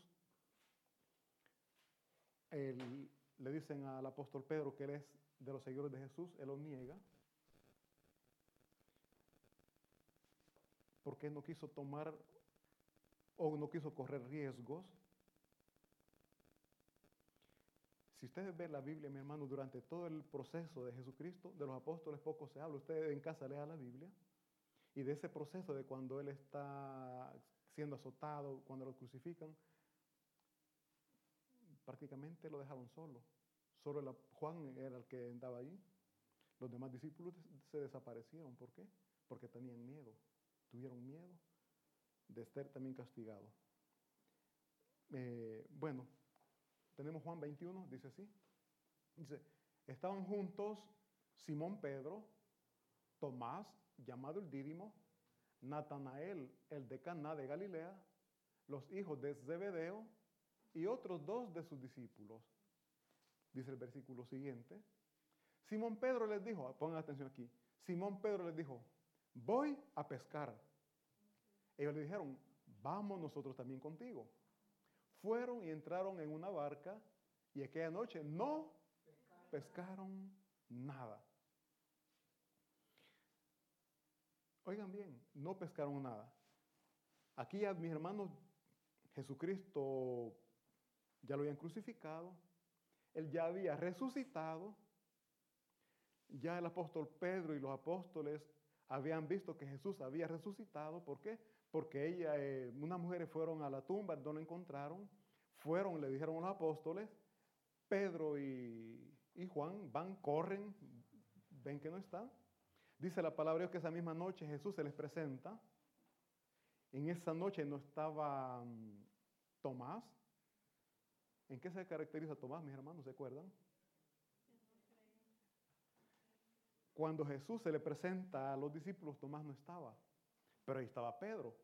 le dicen al apóstol Pedro que él es de los seguidores de Jesús, él lo niega. Porque no quiso tomar o no quiso correr riesgos. Si ustedes ven la Biblia, mi hermano, durante todo el proceso de Jesucristo, de los apóstoles poco se habla. Ustedes en casa lean la Biblia. Y de ese proceso de cuando Él está siendo azotado, cuando lo crucifican, prácticamente lo dejaron solo. Solo Juan era el que andaba ahí. Los demás discípulos se desaparecieron. ¿Por qué? Porque tenían miedo. Tuvieron miedo de estar también castigado. Eh, bueno, tenemos Juan 21, dice así. Dice, estaban juntos Simón Pedro, Tomás, llamado el Dídimo, Natanael, el de Caná de Galilea, los hijos de Zebedeo y otros dos de sus discípulos. dice el versículo siguiente. Simón Pedro les dijo, pongan atención aquí, Simón Pedro les dijo, voy a pescar. Ellos le dijeron, vamos nosotros también contigo. Fueron y entraron en una barca y aquella noche no pescaron nada. Oigan bien, no pescaron nada. Aquí ya mis hermanos, Jesucristo ya lo habían crucificado, él ya había resucitado, ya el apóstol Pedro y los apóstoles habían visto que Jesús había resucitado. ¿Por qué? Porque ella, eh, unas mujeres fueron a la tumba, no lo encontraron, fueron, le dijeron a los apóstoles, Pedro y, y Juan van, corren, ven que no está. Dice la palabra Dios que esa misma noche Jesús se les presenta. En esa noche no estaba mm, Tomás. ¿En qué se caracteriza Tomás, mis hermanos? ¿Se acuerdan? Cuando Jesús se le presenta a los discípulos, Tomás no estaba, pero ahí estaba Pedro.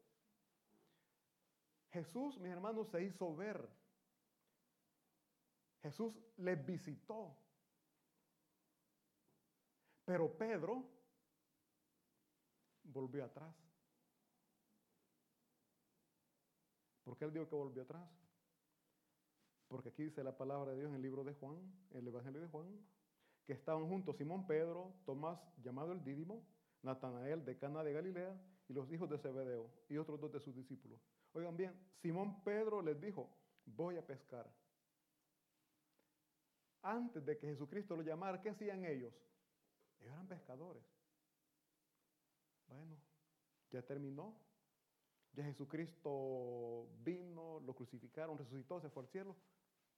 Jesús, mis hermanos, se hizo ver. Jesús les visitó. Pero Pedro volvió atrás. ¿Por qué él dijo que volvió atrás? Porque aquí dice la palabra de Dios en el libro de Juan, en el Evangelio de Juan, que estaban juntos Simón Pedro, Tomás llamado el Dídimo, Natanael de Cana de Galilea y los hijos de Zebedeo y otros dos de sus discípulos. Oigan bien, Simón Pedro les dijo, voy a pescar. Antes de que Jesucristo lo llamara, ¿qué hacían ellos? Ellos eran pescadores. Bueno, ya terminó. Ya Jesucristo vino, lo crucificaron, resucitó, se fue al cielo.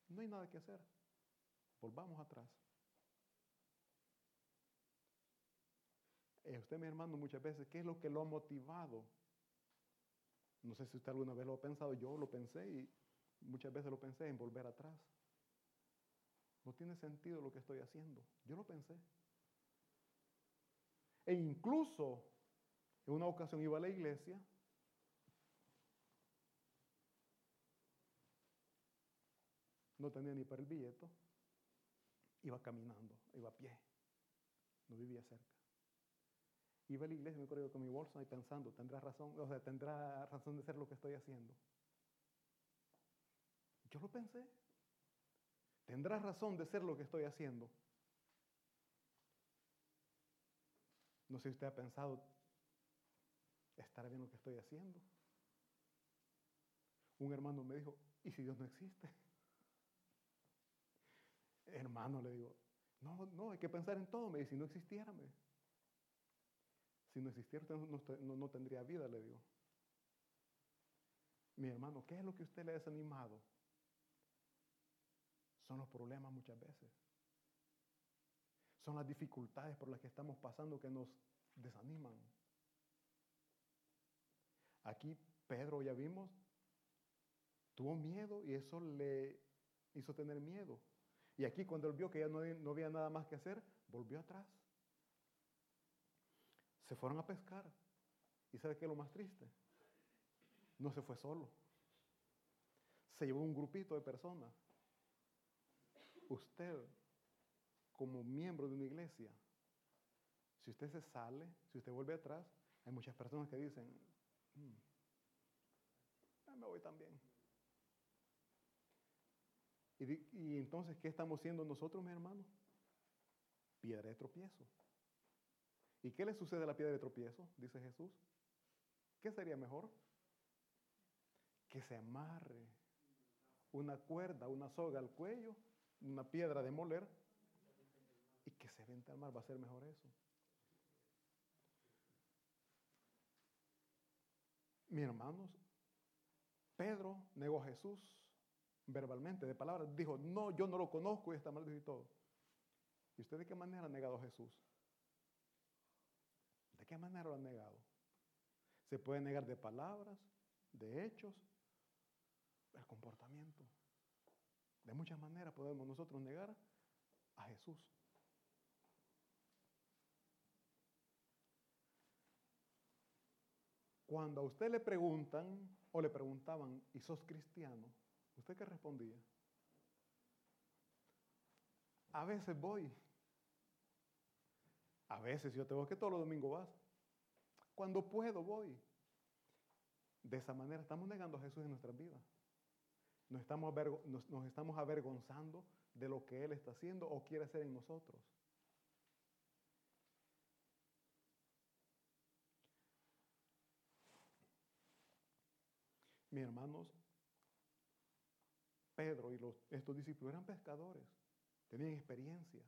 No hay nada que hacer. Volvamos atrás. Eh, usted, mi hermano, muchas veces, ¿qué es lo que lo ha motivado? No sé si usted alguna vez lo ha pensado, yo lo pensé y muchas veces lo pensé en volver atrás. No tiene sentido lo que estoy haciendo. Yo lo pensé. E incluso en una ocasión iba a la iglesia no tenía ni para el billete, iba caminando, iba a pie, no vivía cerca. Iba a la iglesia, me acuerdo con mi bolsa y pensando, tendrá razón, o sea, tendrá razón de ser lo que estoy haciendo. Yo lo pensé. Tendrá razón de ser lo que estoy haciendo. No sé si usted ha pensado, ¿estará bien lo que estoy haciendo? Un hermano me dijo, ¿y si Dios no existe? Hermano, le digo, no, no, hay que pensar en todo. Me dice, si no existiera, me, si no existiera, usted no, no tendría vida, le digo. Mi hermano, ¿qué es lo que usted le ha desanimado? Son los problemas muchas veces. Son las dificultades por las que estamos pasando que nos desaniman. Aquí Pedro, ya vimos, tuvo miedo y eso le hizo tener miedo. Y aquí cuando él vio que ya no, no había nada más que hacer, volvió atrás. Se fueron a pescar. ¿Y sabe qué es lo más triste? No se fue solo. Se llevó un grupito de personas. Usted, como miembro de una iglesia, si usted se sale, si usted vuelve atrás, hay muchas personas que dicen, me voy también. Y, entonces, ¿qué estamos haciendo nosotros, mi hermano? Piedra de tropiezo. ¿Y qué le sucede a la piedra de tropiezo? Dice Jesús. ¿Qué sería mejor? Que se amarre una cuerda, una soga al cuello, una piedra de moler y que se vente al mar. Va a ser mejor eso. Mis hermanos, Pedro negó a Jesús verbalmente, de palabras. Dijo, no, yo no lo conozco y está mal y todo. ¿Y usted de qué manera ha negado a Jesús? ¿De qué manera lo ha negado? Se puede negar de palabras, de hechos, el comportamiento. De muchas maneras podemos nosotros negar a Jesús. Cuando a usted le preguntan o le preguntaban, ¿y sos cristiano? ¿Usted qué respondía? A veces voy. A veces yo tengo que todos los domingos vas. Cuando puedo voy. De esa manera estamos negando a Jesús en nuestras vidas. Estamos, nos estamos avergonzando de lo que Él está haciendo o quiere hacer en nosotros. Mis hermanos, Pedro y estos discípulos eran pescadores, tenían experiencia.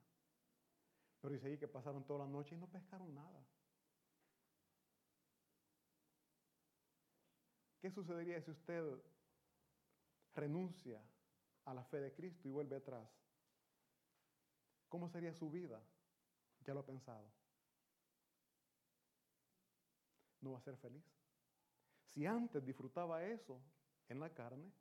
Pero dice ahí que pasaron toda la noche y no pescaron nada. ¿Qué sucedería si usted renuncia a la fe de Cristo y vuelve atrás? ¿Cómo sería su vida? Ya lo he pensado. No va a ser feliz. Si antes disfrutaba eso en la carne,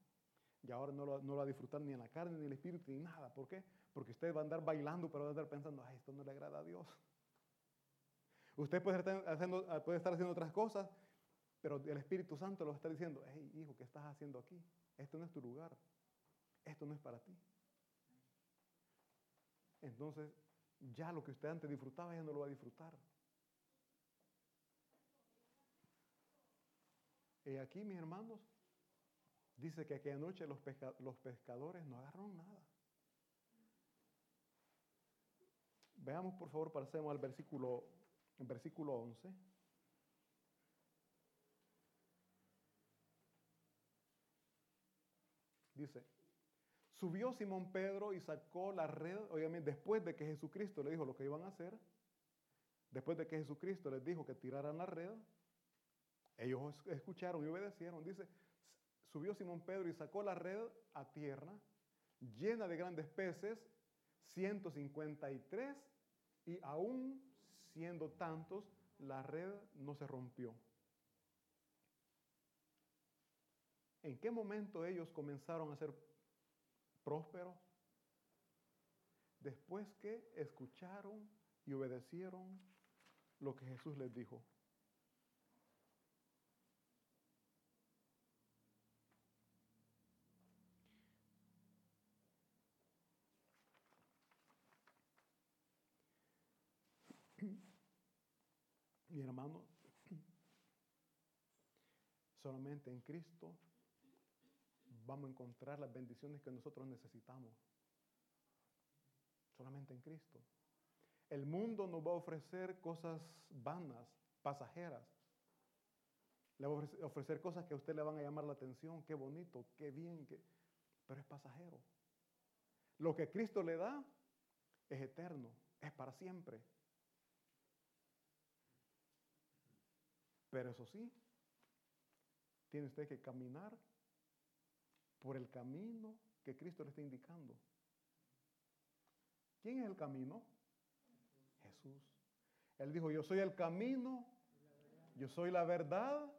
y ahora no lo, va a disfrutar ni en la carne, ni en el espíritu, ni nada. ¿Por qué? Porque usted va a andar bailando, pero va a andar pensando, ay, esto no le agrada a Dios. Usted puede estar haciendo, puede estar haciendo otras cosas, pero el Espíritu Santo lo está diciendo, hey, hijo, ¿qué estás haciendo aquí? Esto no es tu lugar. Esto no es para ti. Entonces, ya lo que usted antes disfrutaba, ya no lo va a disfrutar. Y aquí, mis hermanos, dice que aquella noche los, pescadores no agarraron nada. Veamos, por favor, pasemos al versículo, versículo 11. Dice, subió Simón Pedro y sacó la red, obviamente después de que Jesucristo le dijo lo que iban a hacer, después de que Jesucristo les dijo que tiraran la red, ellos escucharon y obedecieron. Dice, subió Simón Pedro y sacó la red a tierra, llena de grandes peces, 153, y aún siendo tantos, la red no se rompió. ¿En qué momento ellos comenzaron a ser prósperos? Después que escucharon y obedecieron lo que Jesús les dijo. Hermano, solamente en Cristo vamos a encontrar las bendiciones que nosotros necesitamos. Solamente en Cristo. El mundo nos va a ofrecer cosas vanas, pasajeras. Le va a ofrecer cosas que a usted le van a llamar la atención. Qué bonito, qué bien, qué... pero es pasajero. Lo que Cristo le da es eterno, es para siempre. Pero eso sí, tiene usted que caminar por el camino que Cristo le está indicando. ¿Quién es el camino? Jesús. Él dijo, yo soy el camino, yo soy la verdad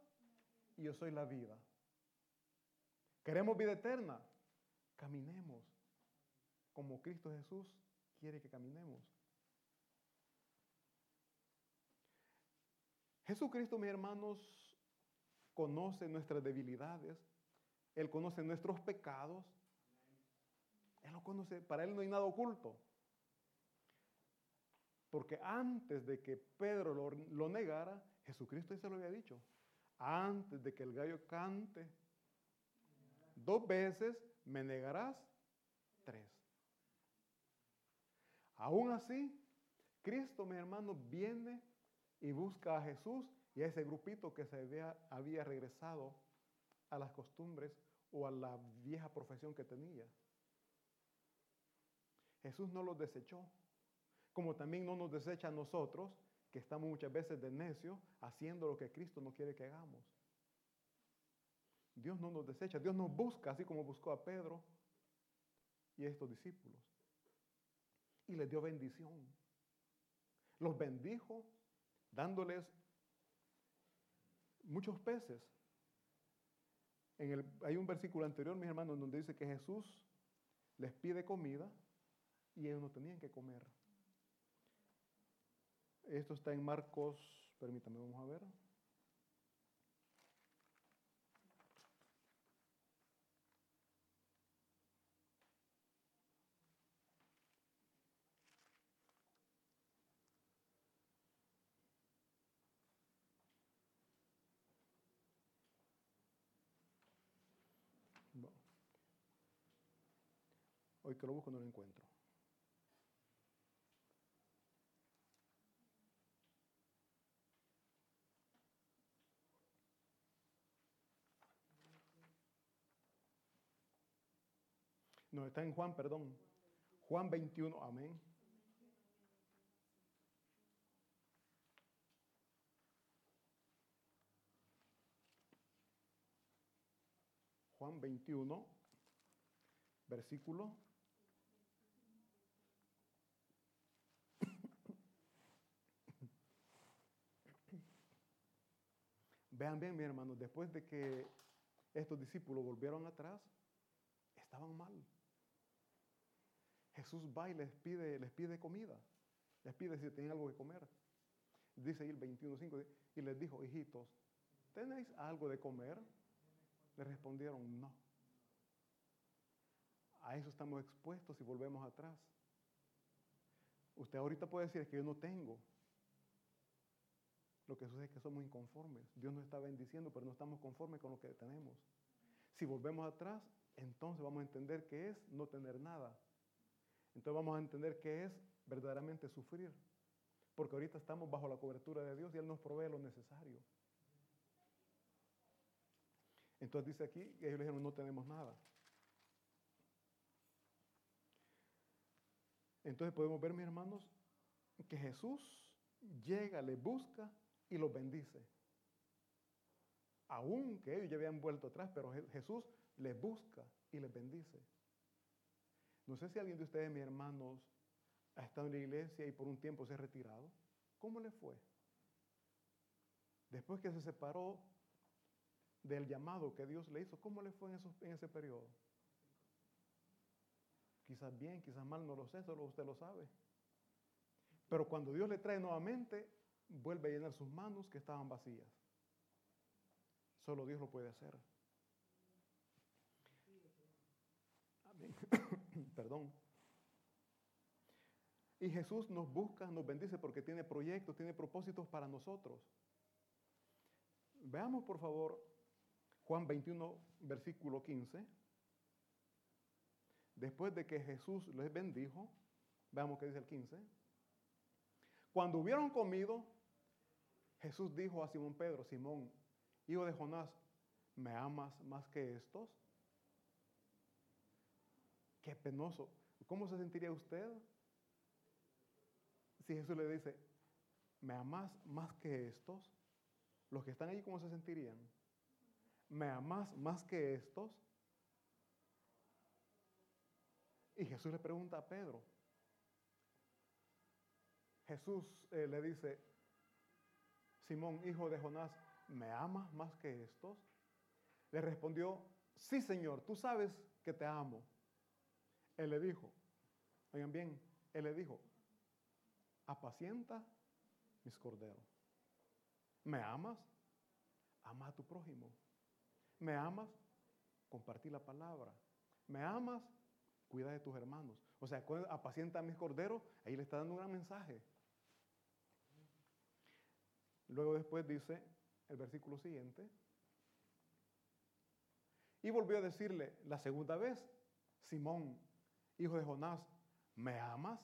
y yo soy la vida. ¿Queremos vida eterna? Caminemos como Cristo Jesús quiere que caminemos. Jesucristo, mis hermanos, conoce nuestras debilidades, Él conoce nuestros pecados, Él lo conoce, para Él no hay nada oculto. Porque antes de que Pedro lo, negara, Jesucristo se lo había dicho. Antes de que el gallo cante, dos veces me negarás tres. Aún así, Cristo, mi hermano, viene y busca a Jesús y a ese grupito que se había, regresado a las costumbres o a la vieja profesión que tenía. Jesús no los desechó, como también no nos desecha a nosotros, que estamos muchas veces de necio haciendo lo que Cristo no quiere que hagamos. Dios no nos desecha, Dios nos busca, así como buscó a Pedro y a estos discípulos. Y les dio bendición. Los bendijo dándoles muchos peces. En el, hay un versículo anterior, mis hermanos, donde dice que Jesús les pide comida y ellos no tenían que comer. Esto está en Marcos, permítame, vamos a ver. Que lo busco no lo encuentro. No, está en Juan, perdón. Juan 21, amén. Juan 21, versículo. Vean bien, mi hermano, después de que estos discípulos volvieron atrás, estaban mal. Jesús va y les pide, les pide comida, les pide si tienen algo que comer. Dice ahí el 21.5, y les dijo, hijitos, ¿tenéis algo de comer? Le respondieron, no. A eso estamos expuestos si volvemos atrás. Usted ahorita puede decir que yo no tengo. Lo que sucede es que somos inconformes. Dios nos está bendiciendo, pero no estamos conformes con lo que tenemos. Si volvemos atrás, entonces vamos a entender que es no tener nada. Entonces vamos a entender que es verdaderamente sufrir. Porque ahorita estamos bajo la cobertura de Dios y Él nos provee lo necesario. Entonces dice aquí, y ellos le dijeron, no tenemos nada. Entonces podemos ver, mis hermanos, que Jesús llega, les busca y los bendice. Aún que ellos ya habían vuelto atrás, pero Jesús les busca y les bendice. No sé si alguien de ustedes, mis hermanos, ha estado en la iglesia y por un tiempo se ha retirado. ¿Cómo le fue? Después que se separó del llamado que Dios le hizo, ¿cómo le fue en, en ese periodo? Quizás bien, quizás mal, no lo sé, solo usted lo sabe. Pero cuando Dios le trae nuevamente, vuelve a llenar sus manos que estaban vacías. Solo Dios lo puede hacer. Amén. Perdón. Y Jesús nos busca, nos bendice porque tiene proyectos, tiene propósitos para nosotros. Veamos por favor Juan 21, versículo 15. Después de que Jesús les bendijo, veamos qué dice el 15. Cuando hubieron comido, Jesús dijo a Simón Pedro, Simón, hijo de Jonás, ¿me amas más que estos? Qué penoso. ¿Cómo se sentiría usted si Jesús le dice, ¿me amas más que estos? Los que están ahí, ¿cómo se sentirían? ¿Me amas más que estos? Y Jesús le pregunta a Pedro. Jesús eh, le dice, Simón, hijo de Jonás, ¿me amas más que estos? Le respondió, sí, Señor, tú sabes que te amo. Él le dijo, oigan bien, él le dijo, apacienta mis corderos. ¿Me amas? Ama a tu prójimo. ¿Me amas? Compartí la palabra. ¿Me amas? Cuida de tus hermanos. O sea, apacienta a mis corderos, ahí le está dando un gran mensaje. Luego después dice el versículo siguiente. Y volvió a decirle la segunda vez, Simón, hijo de Jonás, ¿me amas?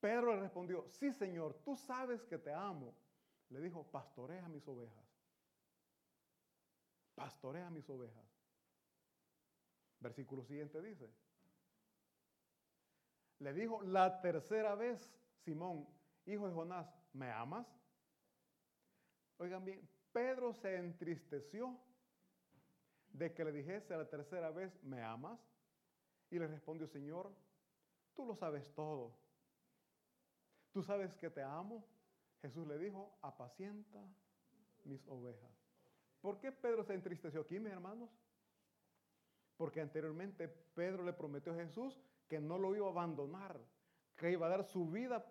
Pedro le respondió, sí Señor, tú sabes que te amo. Le dijo, pastorea mis ovejas. Pastorea mis ovejas. Versículo siguiente dice, le dijo la tercera vez, Simón, hijo de Jonás, ¿me amas? Oigan bien, Pedro se entristeció de que le dijese la tercera vez, ¿me amas? Y le respondió, Señor, tú lo sabes todo. Tú sabes que te amo. Jesús le dijo, apacienta mis ovejas. ¿Por qué Pedro se entristeció aquí, mis hermanos? Porque anteriormente Pedro le prometió a Jesús que no lo iba a abandonar, que iba a dar su vida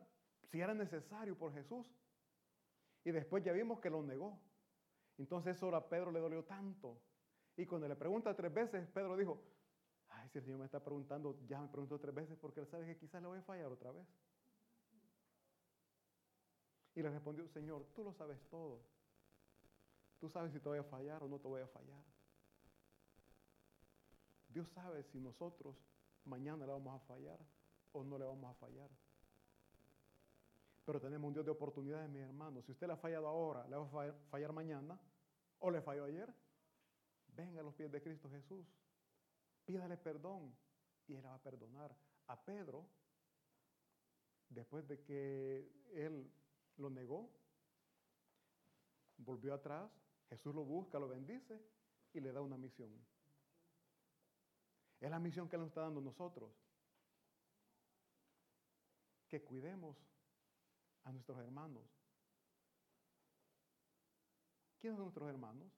si era necesario por Jesús. Y después ya vimos que lo negó. Entonces eso a Pedro le dolió tanto. Y cuando le pregunta tres veces, Pedro dijo, ay, si el Señor me está preguntando, ya me preguntó tres veces porque él sabe que quizás le voy a fallar otra vez. Y le respondió, Señor, tú lo sabes todo. Tú sabes si te voy a fallar o no te voy a fallar. Dios sabe si nosotros mañana le vamos a fallar o no le vamos a fallar. Pero tenemos un Dios de oportunidades, mis hermanos. Si usted le ha fallado ahora, le va a fallar, mañana o le falló ayer, venga a los pies de Cristo Jesús. Pídale perdón y Él va a perdonar. A Pedro, después de que Él lo negó, volvió atrás, Jesús lo busca, lo bendice y le da una misión. Es la misión que Él nos está dando nosotros. Que cuidemos a nuestros hermanos. ¿Quiénes son nuestros hermanos?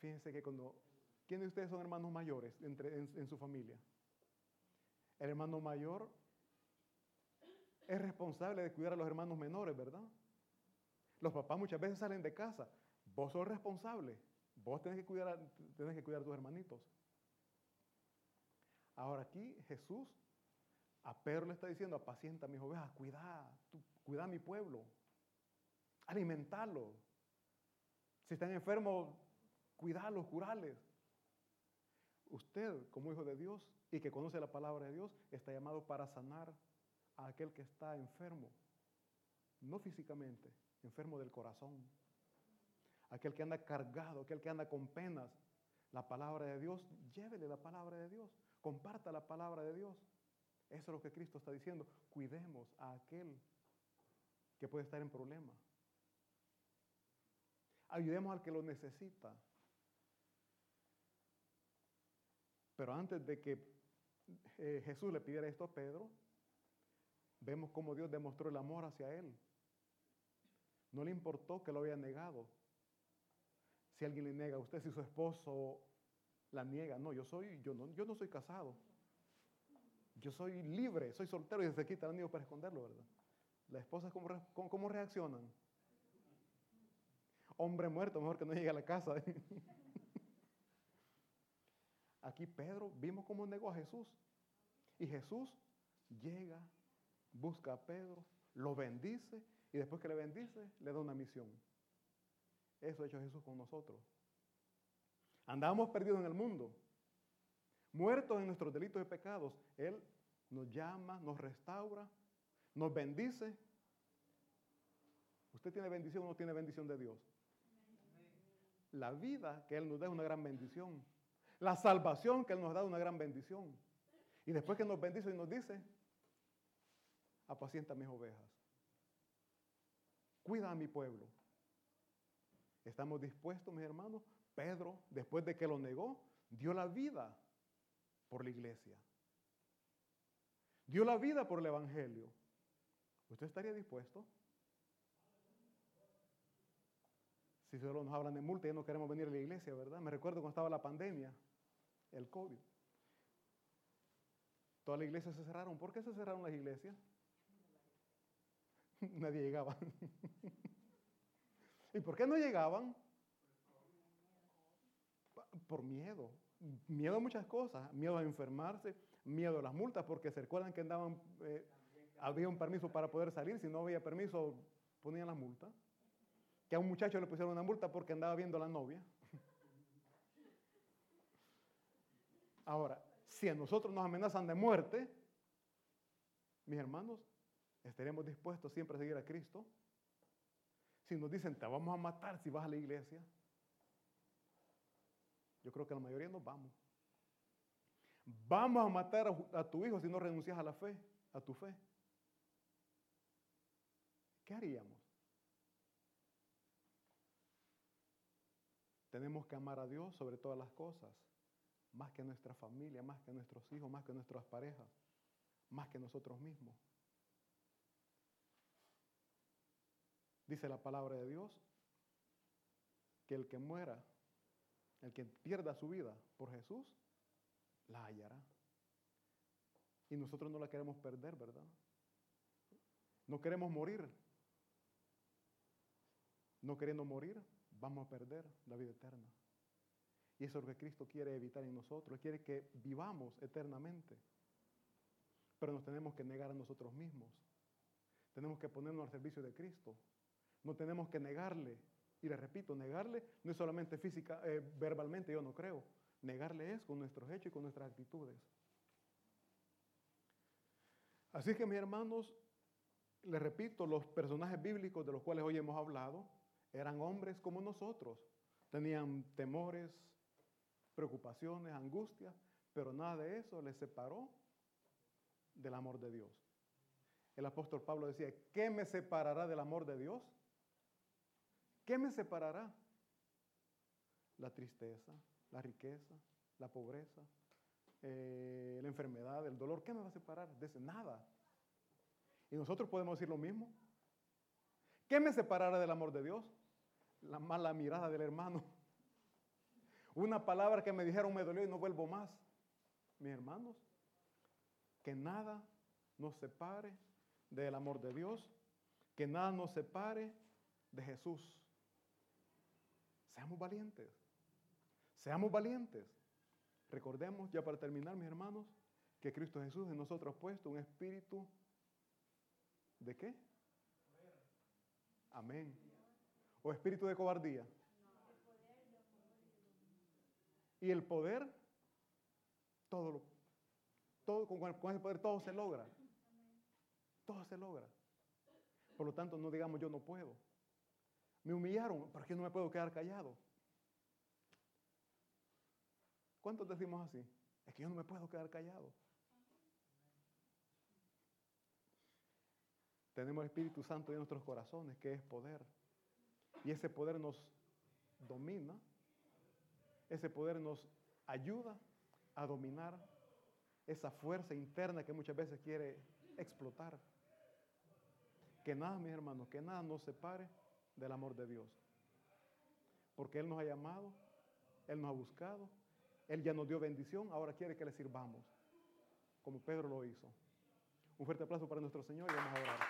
Fíjense que cuando... ¿Quiénes de ustedes son hermanos mayores entre, en, su familia? El hermano mayor es responsable de cuidar a los hermanos menores, ¿verdad? Los papás muchas veces salen de casa. Vos sos responsable. Vos tenés que cuidar tenés que cuidar a tus hermanitos. Ahora aquí Jesús a Pedro le está diciendo, apacienta a mis ovejas, cuida, cuida a mi pueblo, alimentarlos. Si están enfermos, cuidarlos, curarles. Usted, como hijo de Dios y que conoce la palabra de Dios, está llamado para sanar a aquel que está enfermo, no físicamente, enfermo del corazón. Aquel que anda cargado, aquel que anda con penas. La palabra de Dios, llévele la palabra de Dios, comparta la palabra de Dios. Eso es lo que Cristo está diciendo. Cuidemos a aquel que puede estar en problema. Ayudemos al que lo necesita. Pero antes de que eh, Jesús le pidiera esto a Pedro, vemos cómo Dios demostró el amor hacia él. No le importó que lo había negado. Si alguien le niega a usted, si su esposo la niega, no, yo soy, yo no, yo no soy casado. Yo soy libre, soy soltero y quita el anillo para esconderlo, ¿verdad? Las esposas, ¿cómo, cómo, cómo reaccionan? Hombre muerto, mejor que no llegue a la casa. Aquí Pedro, vimos cómo negó a Jesús. Y Jesús llega, busca a Pedro, lo bendice y después que le bendice, le da una misión. Eso ha hecho Jesús con nosotros. Andábamos perdidos en el mundo, muertos en nuestros delitos y pecados. Él nos llama, nos restaura, nos bendice. ¿Usted tiene bendición o no tiene bendición de Dios? La vida que Él nos da es una gran bendición. La salvación que Él nos da es una gran bendición. Y después que nos bendice y nos dice, apacienta mis ovejas. Cuida a mi pueblo. ¿Estamos dispuestos, mis hermanos? Pedro, después de que lo negó, dio la vida por la iglesia. Dio la vida por el Evangelio. ¿Usted estaría dispuesto? Si solo nos hablan de multa, ya no queremos venir a la iglesia, ¿verdad? Me recuerdo cuando estaba la pandemia, el COVID. Todas las iglesias se cerraron. ¿Por qué se cerraron las iglesias? Nadie llegaba. ¿Y por qué no llegaban? Por miedo. Miedo a muchas cosas. Miedo a enfermarse, miedo a las multas, porque se recuerdan que andaban, eh, había un permiso para poder salir. Si no había permiso, ponían las multas. Que a un muchacho le pusieron una multa porque andaba viendo a la novia. Ahora, si a nosotros nos amenazan de muerte, mis hermanos, ¿estaremos dispuestos siempre a seguir a Cristo? Si nos dicen, te vamos a matar si vas a la iglesia, yo creo que la mayoría nos vamos. Vamos a matar a, a tu hijo si no renuncias a la fe, a tu fe. ¿Qué haríamos? Tenemos que amar a Dios sobre todas las cosas, más que nuestra familia, más que nuestros hijos, más que nuestras parejas, más que nosotros mismos. Dice la palabra de Dios que el que muera, el que pierda su vida por Jesús, la hallará. Y nosotros no la queremos perder, ¿verdad? No queremos morir. No queriendo morir, vamos a perder la vida eterna. Y eso es lo que Cristo quiere evitar en nosotros. Él quiere que vivamos eternamente. Pero nos tenemos que negar a nosotros mismos. Tenemos que ponernos al servicio de Cristo. No tenemos que negarle. Y le repito, negarle no es solamente física, eh, verbalmente, yo no creo. Negarle es con nuestros hechos y con nuestras actitudes. Así que mis hermanos, les repito, los personajes bíblicos de los cuales hoy hemos hablado eran hombres como nosotros. Tenían temores, preocupaciones, angustias, pero nada de eso les separó del amor de Dios. El apóstol Pablo decía, ¿qué me separará del amor de Dios? ¿Qué me separará? La tristeza, la riqueza, la pobreza, eh, la enfermedad, el dolor. ¿Qué me va a separar? De ese nada. Y nosotros podemos decir lo mismo. ¿Qué me separará del amor de Dios? La mala mirada del hermano. Una palabra que me dijeron me dolió y no vuelvo más. Mis hermanos, que nada nos separe del amor de Dios, que nada nos separe de Jesús. Seamos valientes, seamos valientes. Recordemos, ya para terminar, mis hermanos, que Cristo Jesús en nosotros ha puesto un espíritu de qué? Amén. ¿O espíritu de cobardía? Y el poder, todo lo, todo, con, con ese poder todo se logra. Todo se logra. Por lo tanto, no digamos yo no puedo. Me humillaron, ¿por qué no me puedo quedar callado? ¿Cuántos decimos así? Es que yo no me puedo quedar callado. Tenemos el Espíritu Santo en nuestros corazones, que es poder. Y ese poder nos domina. Ese poder nos ayuda a dominar esa fuerza interna que muchas veces quiere explotar. Que nada, mis hermanos, que nada nos separe del amor de Dios. Porque Él nos ha llamado, Él nos ha buscado, Él ya nos dio bendición, ahora quiere que le sirvamos, como Pedro lo hizo. Un fuerte aplauso para nuestro Señor y vamos a orar.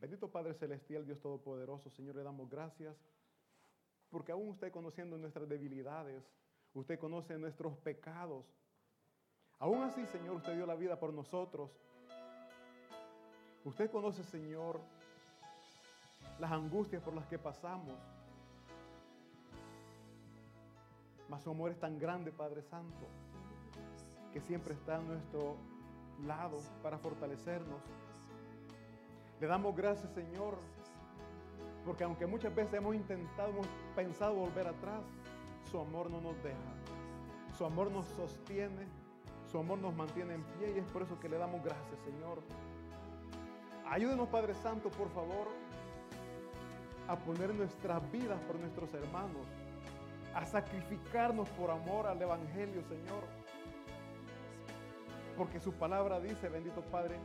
Bendito Padre Celestial, Dios Todopoderoso, Señor, le damos gracias porque aún usted conociendo nuestras debilidades, usted conoce nuestros pecados. Aún así, Señor, usted dio la vida por nosotros. Usted conoce, Señor, las angustias por las que pasamos. Mas su amor es tan grande, Padre Santo, que siempre está a nuestro lado para fortalecernos. Le damos gracias, Señor, porque aunque muchas veces hemos intentado, hemos pensado volver atrás, su amor no nos deja. Su amor nos sostiene, su amor nos mantiene en pie y es por eso que le damos gracias, Señor. Ayúdenos, Padre Santo, por favor, a poner nuestras vidas por nuestros hermanos, a sacrificarnos por amor al Evangelio, Señor. Porque su palabra dice, bendito Padre,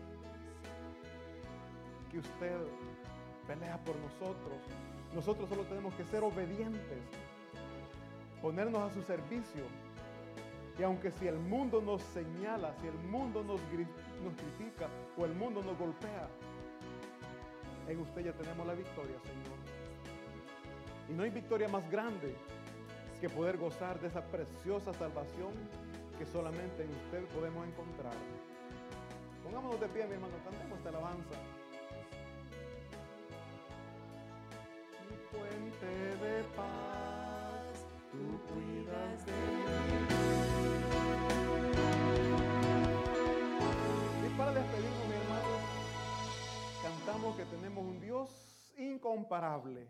que usted pelea por nosotros. Nosotros solo tenemos que ser obedientes, ponernos a su servicio. Y aunque si el mundo nos señala, si el mundo nos, nos critica o el mundo nos golpea, en usted ya tenemos la victoria, Señor. Y no hay victoria más grande que poder gozar de esa preciosa salvación que solamente en usted podemos encontrar. Pongámonos de pie, mi hermano, cantemos esta alabanza. Mi fuente de paz, tú cuidas de. Para despedirnos, mi hermano, cantamos que tenemos un Dios incomparable.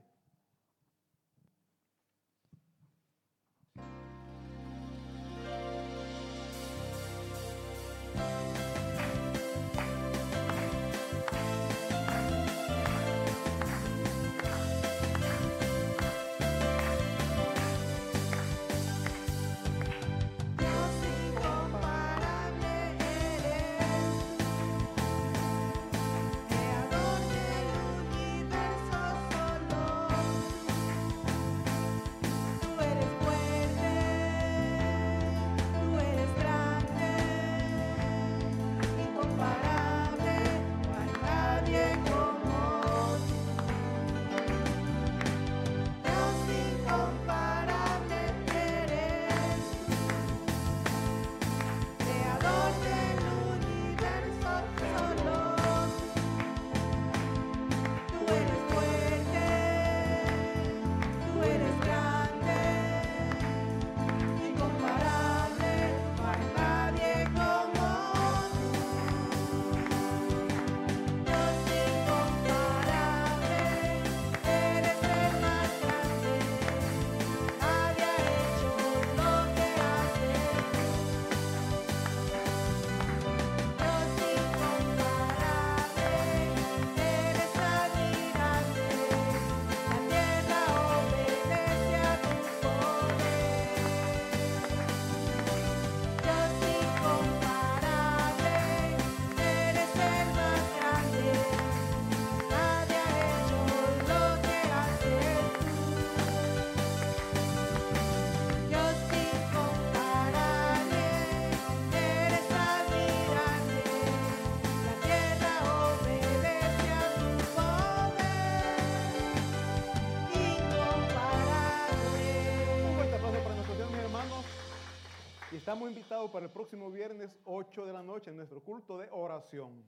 Para el próximo viernes 8 de la noche en nuestro culto de oración.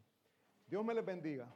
Dios me les bendiga.